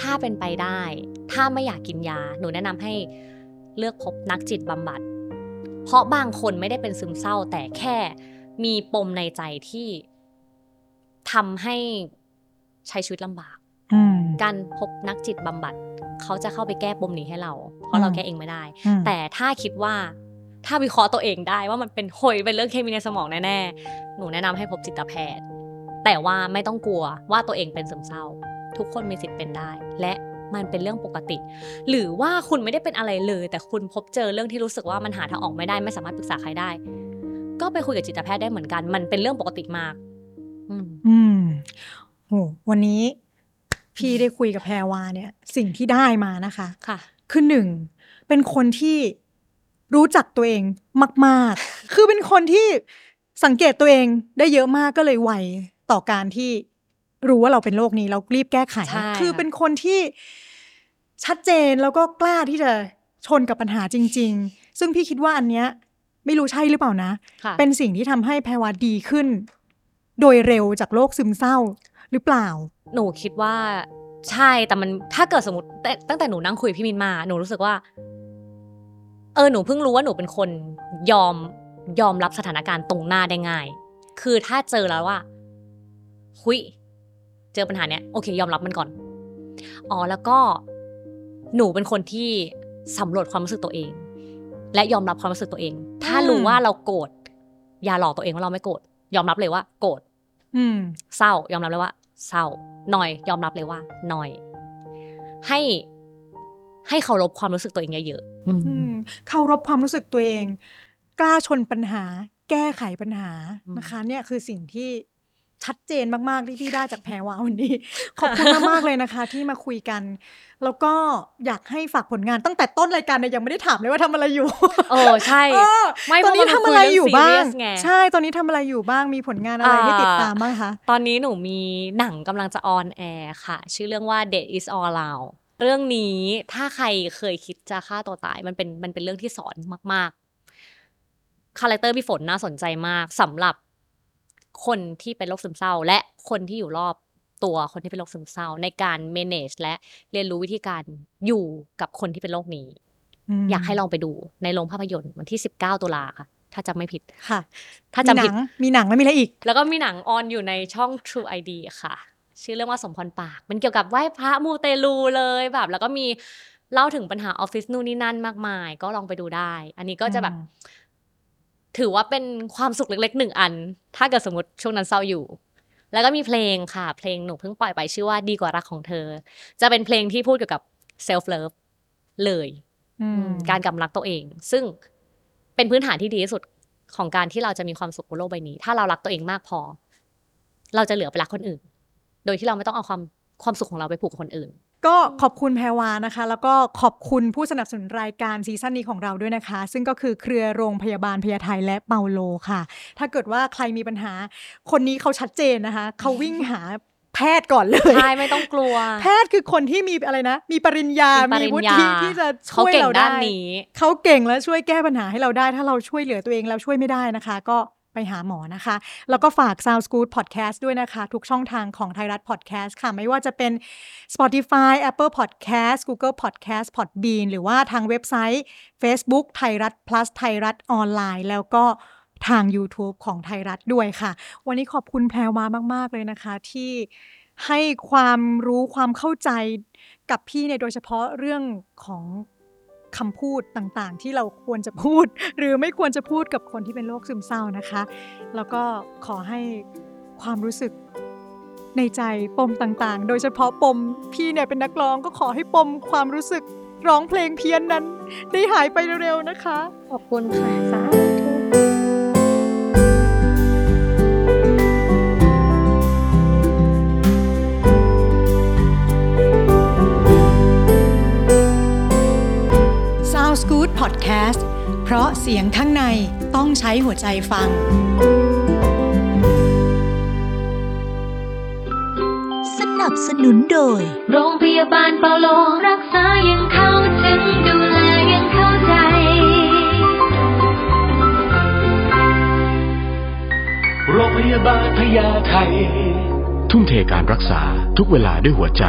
ถ้าเป็นไปได้ ถ้าไม่อยากกินยา หนูแนะนำให้เลือกพบนักจิตบำบัด เพราะบางคนไม่ได้เป็นซึมเศร้าแต่แค่ มีปมในใจที่ทำให้ใช้ชีวิตลำบากอืมการพบนักจิตบำบัด เขาจะเข้าไปแก้ปมนี้ให้เรา เพราะเราอืมแก้เองไม่ได้อืมแต่ถ้าคิดว่าถ้าวิเคราะห์ตัวเองได้ว่ามันเป็นโหยเป็นเรื่องเคมีในสมองแน่ๆ หนูแนะนำให้พบจิตแพทย์ แต่ว่าไม่ต้องกลัวว่าตัวเองเป็นซึมเศร้า ทุกคนมีสิทธิ์เป็นได้ และมันเป็นเรื่องปกติ หรือว่าคุณไม่ได้เป็นอะไรเลย แต่คุณพบเจอเรื่องที่รู้สึกว่ามันหาทางออกไม่ได้ ไม่สามารถปรึกษาใครได้ก็ ไปคุยกับจิตแพทย์ได้เหมือนกัน มันเป็นเรื่องปกติมากอืมอืมโหวันนี้พี่ได้คุยกับแพรวาเนี่ย สิ่งที่ได้มานะคะค่ะคือหนึ่งเป็นคนที่รู้จักตัวเองมาก ๆ คือเป็นคนที่สังเกตตัวเองได้เยอะมากก็เลยไวต่อการที่รู้ว่าเราเป็นโรคนี้แล้วรีบแก้ไขใช่คือค่ะเป็นคนที่ชัดเจนแล้วก็กล้าที่จะชนกับปัญหาจริง ๆ ซึ่งพี่คิดว่าอันเนี้ย ไม่รู้ใช่หรือเปล่านะค่ะเป็นสิ่งที่ทำให้แพรวาดีขึ้น โดยเร็วจากโรคซึมเศร้าหรือเปล่า หนูคิดว่าใช่แต่มันถ้าเกิดสมมติแต่ตั้งแต่หนูนั่งคุยกับพี่มินมา หนูรู้สึกว่า เออหนูเพิ่งรู้ว่าหนูเป็นคนยอมยอมรับสถานการณ์ตรงหน้าได้ง่าย คือถ้าเจอแล้วว่าหุยเจอปัญหาเนี้ยโอเค ยอมรับมันก่อนอ๋อแล้วก็หนูเป็นคนที่สำรวจความรู้สึกตัวเอง และยอมรับความรู้สึกตัวเอง ถ้ารู้ว่าเราโกรธอย่าหลอกตัวเองว่าเราไม่โกรธยอมรับเลยว่า โกรธอืมเศร้า ยอมรับเลยว่า เศร้าหน่อย ยอมรับเลยว่าหน่อย ให้ให้เคารพความรู้สึกตัวเองเยอะๆอืมเคารพความรู้สึกตัวเอง กล้าชนปัญหา แก้ไขปัญหาอืมนะคะ เนี่ยคือสิ่งที่ ชัดเจนมากๆที่พี่ได้จากแพรวาวันนี้ ขอบคุณมากๆเลยนะคะ ที่มาคุยกัน แล้วก็อยากให้ฝากผลงานตั้งแต่ต้นรายการเนี่ยยังไม่ได้ถามเลยว่าทำอะไรอยู่โอ้ใช่เออไม่ตอนนี้เพทำราะมันทำอะไรอยู่บ้างคุยเรื่อง serious ไงใช่ตอนนี้ทำอะไรอยู่บ้างมีผลงานอะไรให้ติดตามบ้างคะตอนนี้หนูมีหนังกำลังจะ on air ค่ะ ชื่อเรื่องว่า Death is all around เรื่องนี้ถ้าใครเคยคิดจะฆ่าตัวตายมันเป็นมันเป็นเรื่องที่สอนมากๆคาแรคเตอร์พี่ฝนน่าสนใจมากสำหรับ คนที่เป็นโรคซึมเศร้า และคนที่อยู่รอบตัวคนที่เป็นโรคซึมเศร้า ในการ manage และเรียนรู้วิธีการอยู่กับคนที่เป็นโรคนี้มอยากให้ลองไปดูในโรงภาพยนตร์วันที่ 19 ตุลาค่ะ ถ้าจำไม่ผิดค่ะ ถ้ามีจำหนัผิดงมีหนังแล้วมีอะไรอีก แล้วก็มีหนังออนอยู่ในช่อง True ID ค่ะ ชื่อเรื่องว่าสมพรปากเป็นเกี่ยวกับไหว้พระมูเตลูเลยแบบ แล้วก็มีเล่าถึงปัญหาออฟฟิศนู่นนี่นั่นมากมาย ก็ลองไปดูได้ อันนี้ก็จะแบบอืม ถือว่าเป็นความสุขเล็กๆหนึ่งอัน ถ้าเกิดสมมติช่วงนั้นเศร้าอยู่ แล้วก็มีเพลงค่ะ เพลงหนูเพิ่งปล่อยไปชื่อว่าดีกว่ารักของเธอ จะเป็นเพลงที่พูดเกี่ยวกับ self love เลยอืมการกำลังตัวเอง ซึ่งเป็นพื้นฐานที่ดีที่สุดของการที่เราจะมีความสุขบนโลกใบนี้ ถ้าเรารักตัวเองมากพอ เราจะเหลือไปรักคนอื่น โดยที่เราไม่ต้องเอาความความสุขของเราไปผูกกับคนอื่น ก็ขอบคุณแพรวานะคะ แล้วก็ขอบคุณผู้สนับสนุนรายการซีซั่นนี้ของเราด้วยนะคะ ซึ่งก็คือเครือโรงพยาบาลพญาไทและเปาโลค่ะ ถ้าเกิดว่าใครมีปัญหา คนนี้เขาชัดเจนนะคะ เขาวิ่งหาแพทย์ก่อนเลยใช่ไม่ต้องกลัว แพทย์คือคนที่มีอะไรนะ มีปริญญา มีปมีริญวุญาฒิที่จะเขาช่วยเก่งเราด้าได้นนี้เขาเก่งและช่วยแก้ปัญหาให้เราได้ ถ้าเราช่วยเหลือตัวเองแล้วช่วยไม่ได้นะคะ ก็ ไปหาหมอนะคะ แล้วก็ฝาก Sound School Podcast ด้วยนะคะ ทุกช่องทางของไทยรัฐ Podcast ค่ะ ไม่ว่าจะเป็น Spotify Apple Podcast Google Podcast Podbean หรือว่าทางเว็บไซต์ Facebook ไทยรัฐ plus ไทยรัฐออนไลน์ แล้วก็ทาง YouTube ของไทยรัฐด้วยค่ะ วันนี้ขอบคุณแพรวามาก ๆ เลยนะคะที่ให้ความรู้ความเข้าใจกับพี่เนี่ยโดยเฉพาะเรื่องของ คำพูดต่างๆ ที่เราควรจะพูด หรือไม่ควรจะพูดกับคนที่เป็นโรคซึมเศร้านะคะ แล้วก็ขอให้ความรู้สึกในใจปมต่างๆ โดยเฉพาะปมพี่เนี่ยเป็นนักร้องก็ขอให้ปมความรู้สึกร้องเพลงเพี้ยนนั้น ได้หายไปเร็วๆนะคะ ขอบคุณค่ะสา o u n d Good Podcast เพราะเสียงข้างในต้องใช้หัวใจฟัง สนับสนุนโดย โรงพยาบาลเปาโลรักษายังเข้าถึงดูแลยังเข้าใจ โรงพยาบาลพญาไททุ่มเทการรักษาทุกเวลาด้วยหัวใจ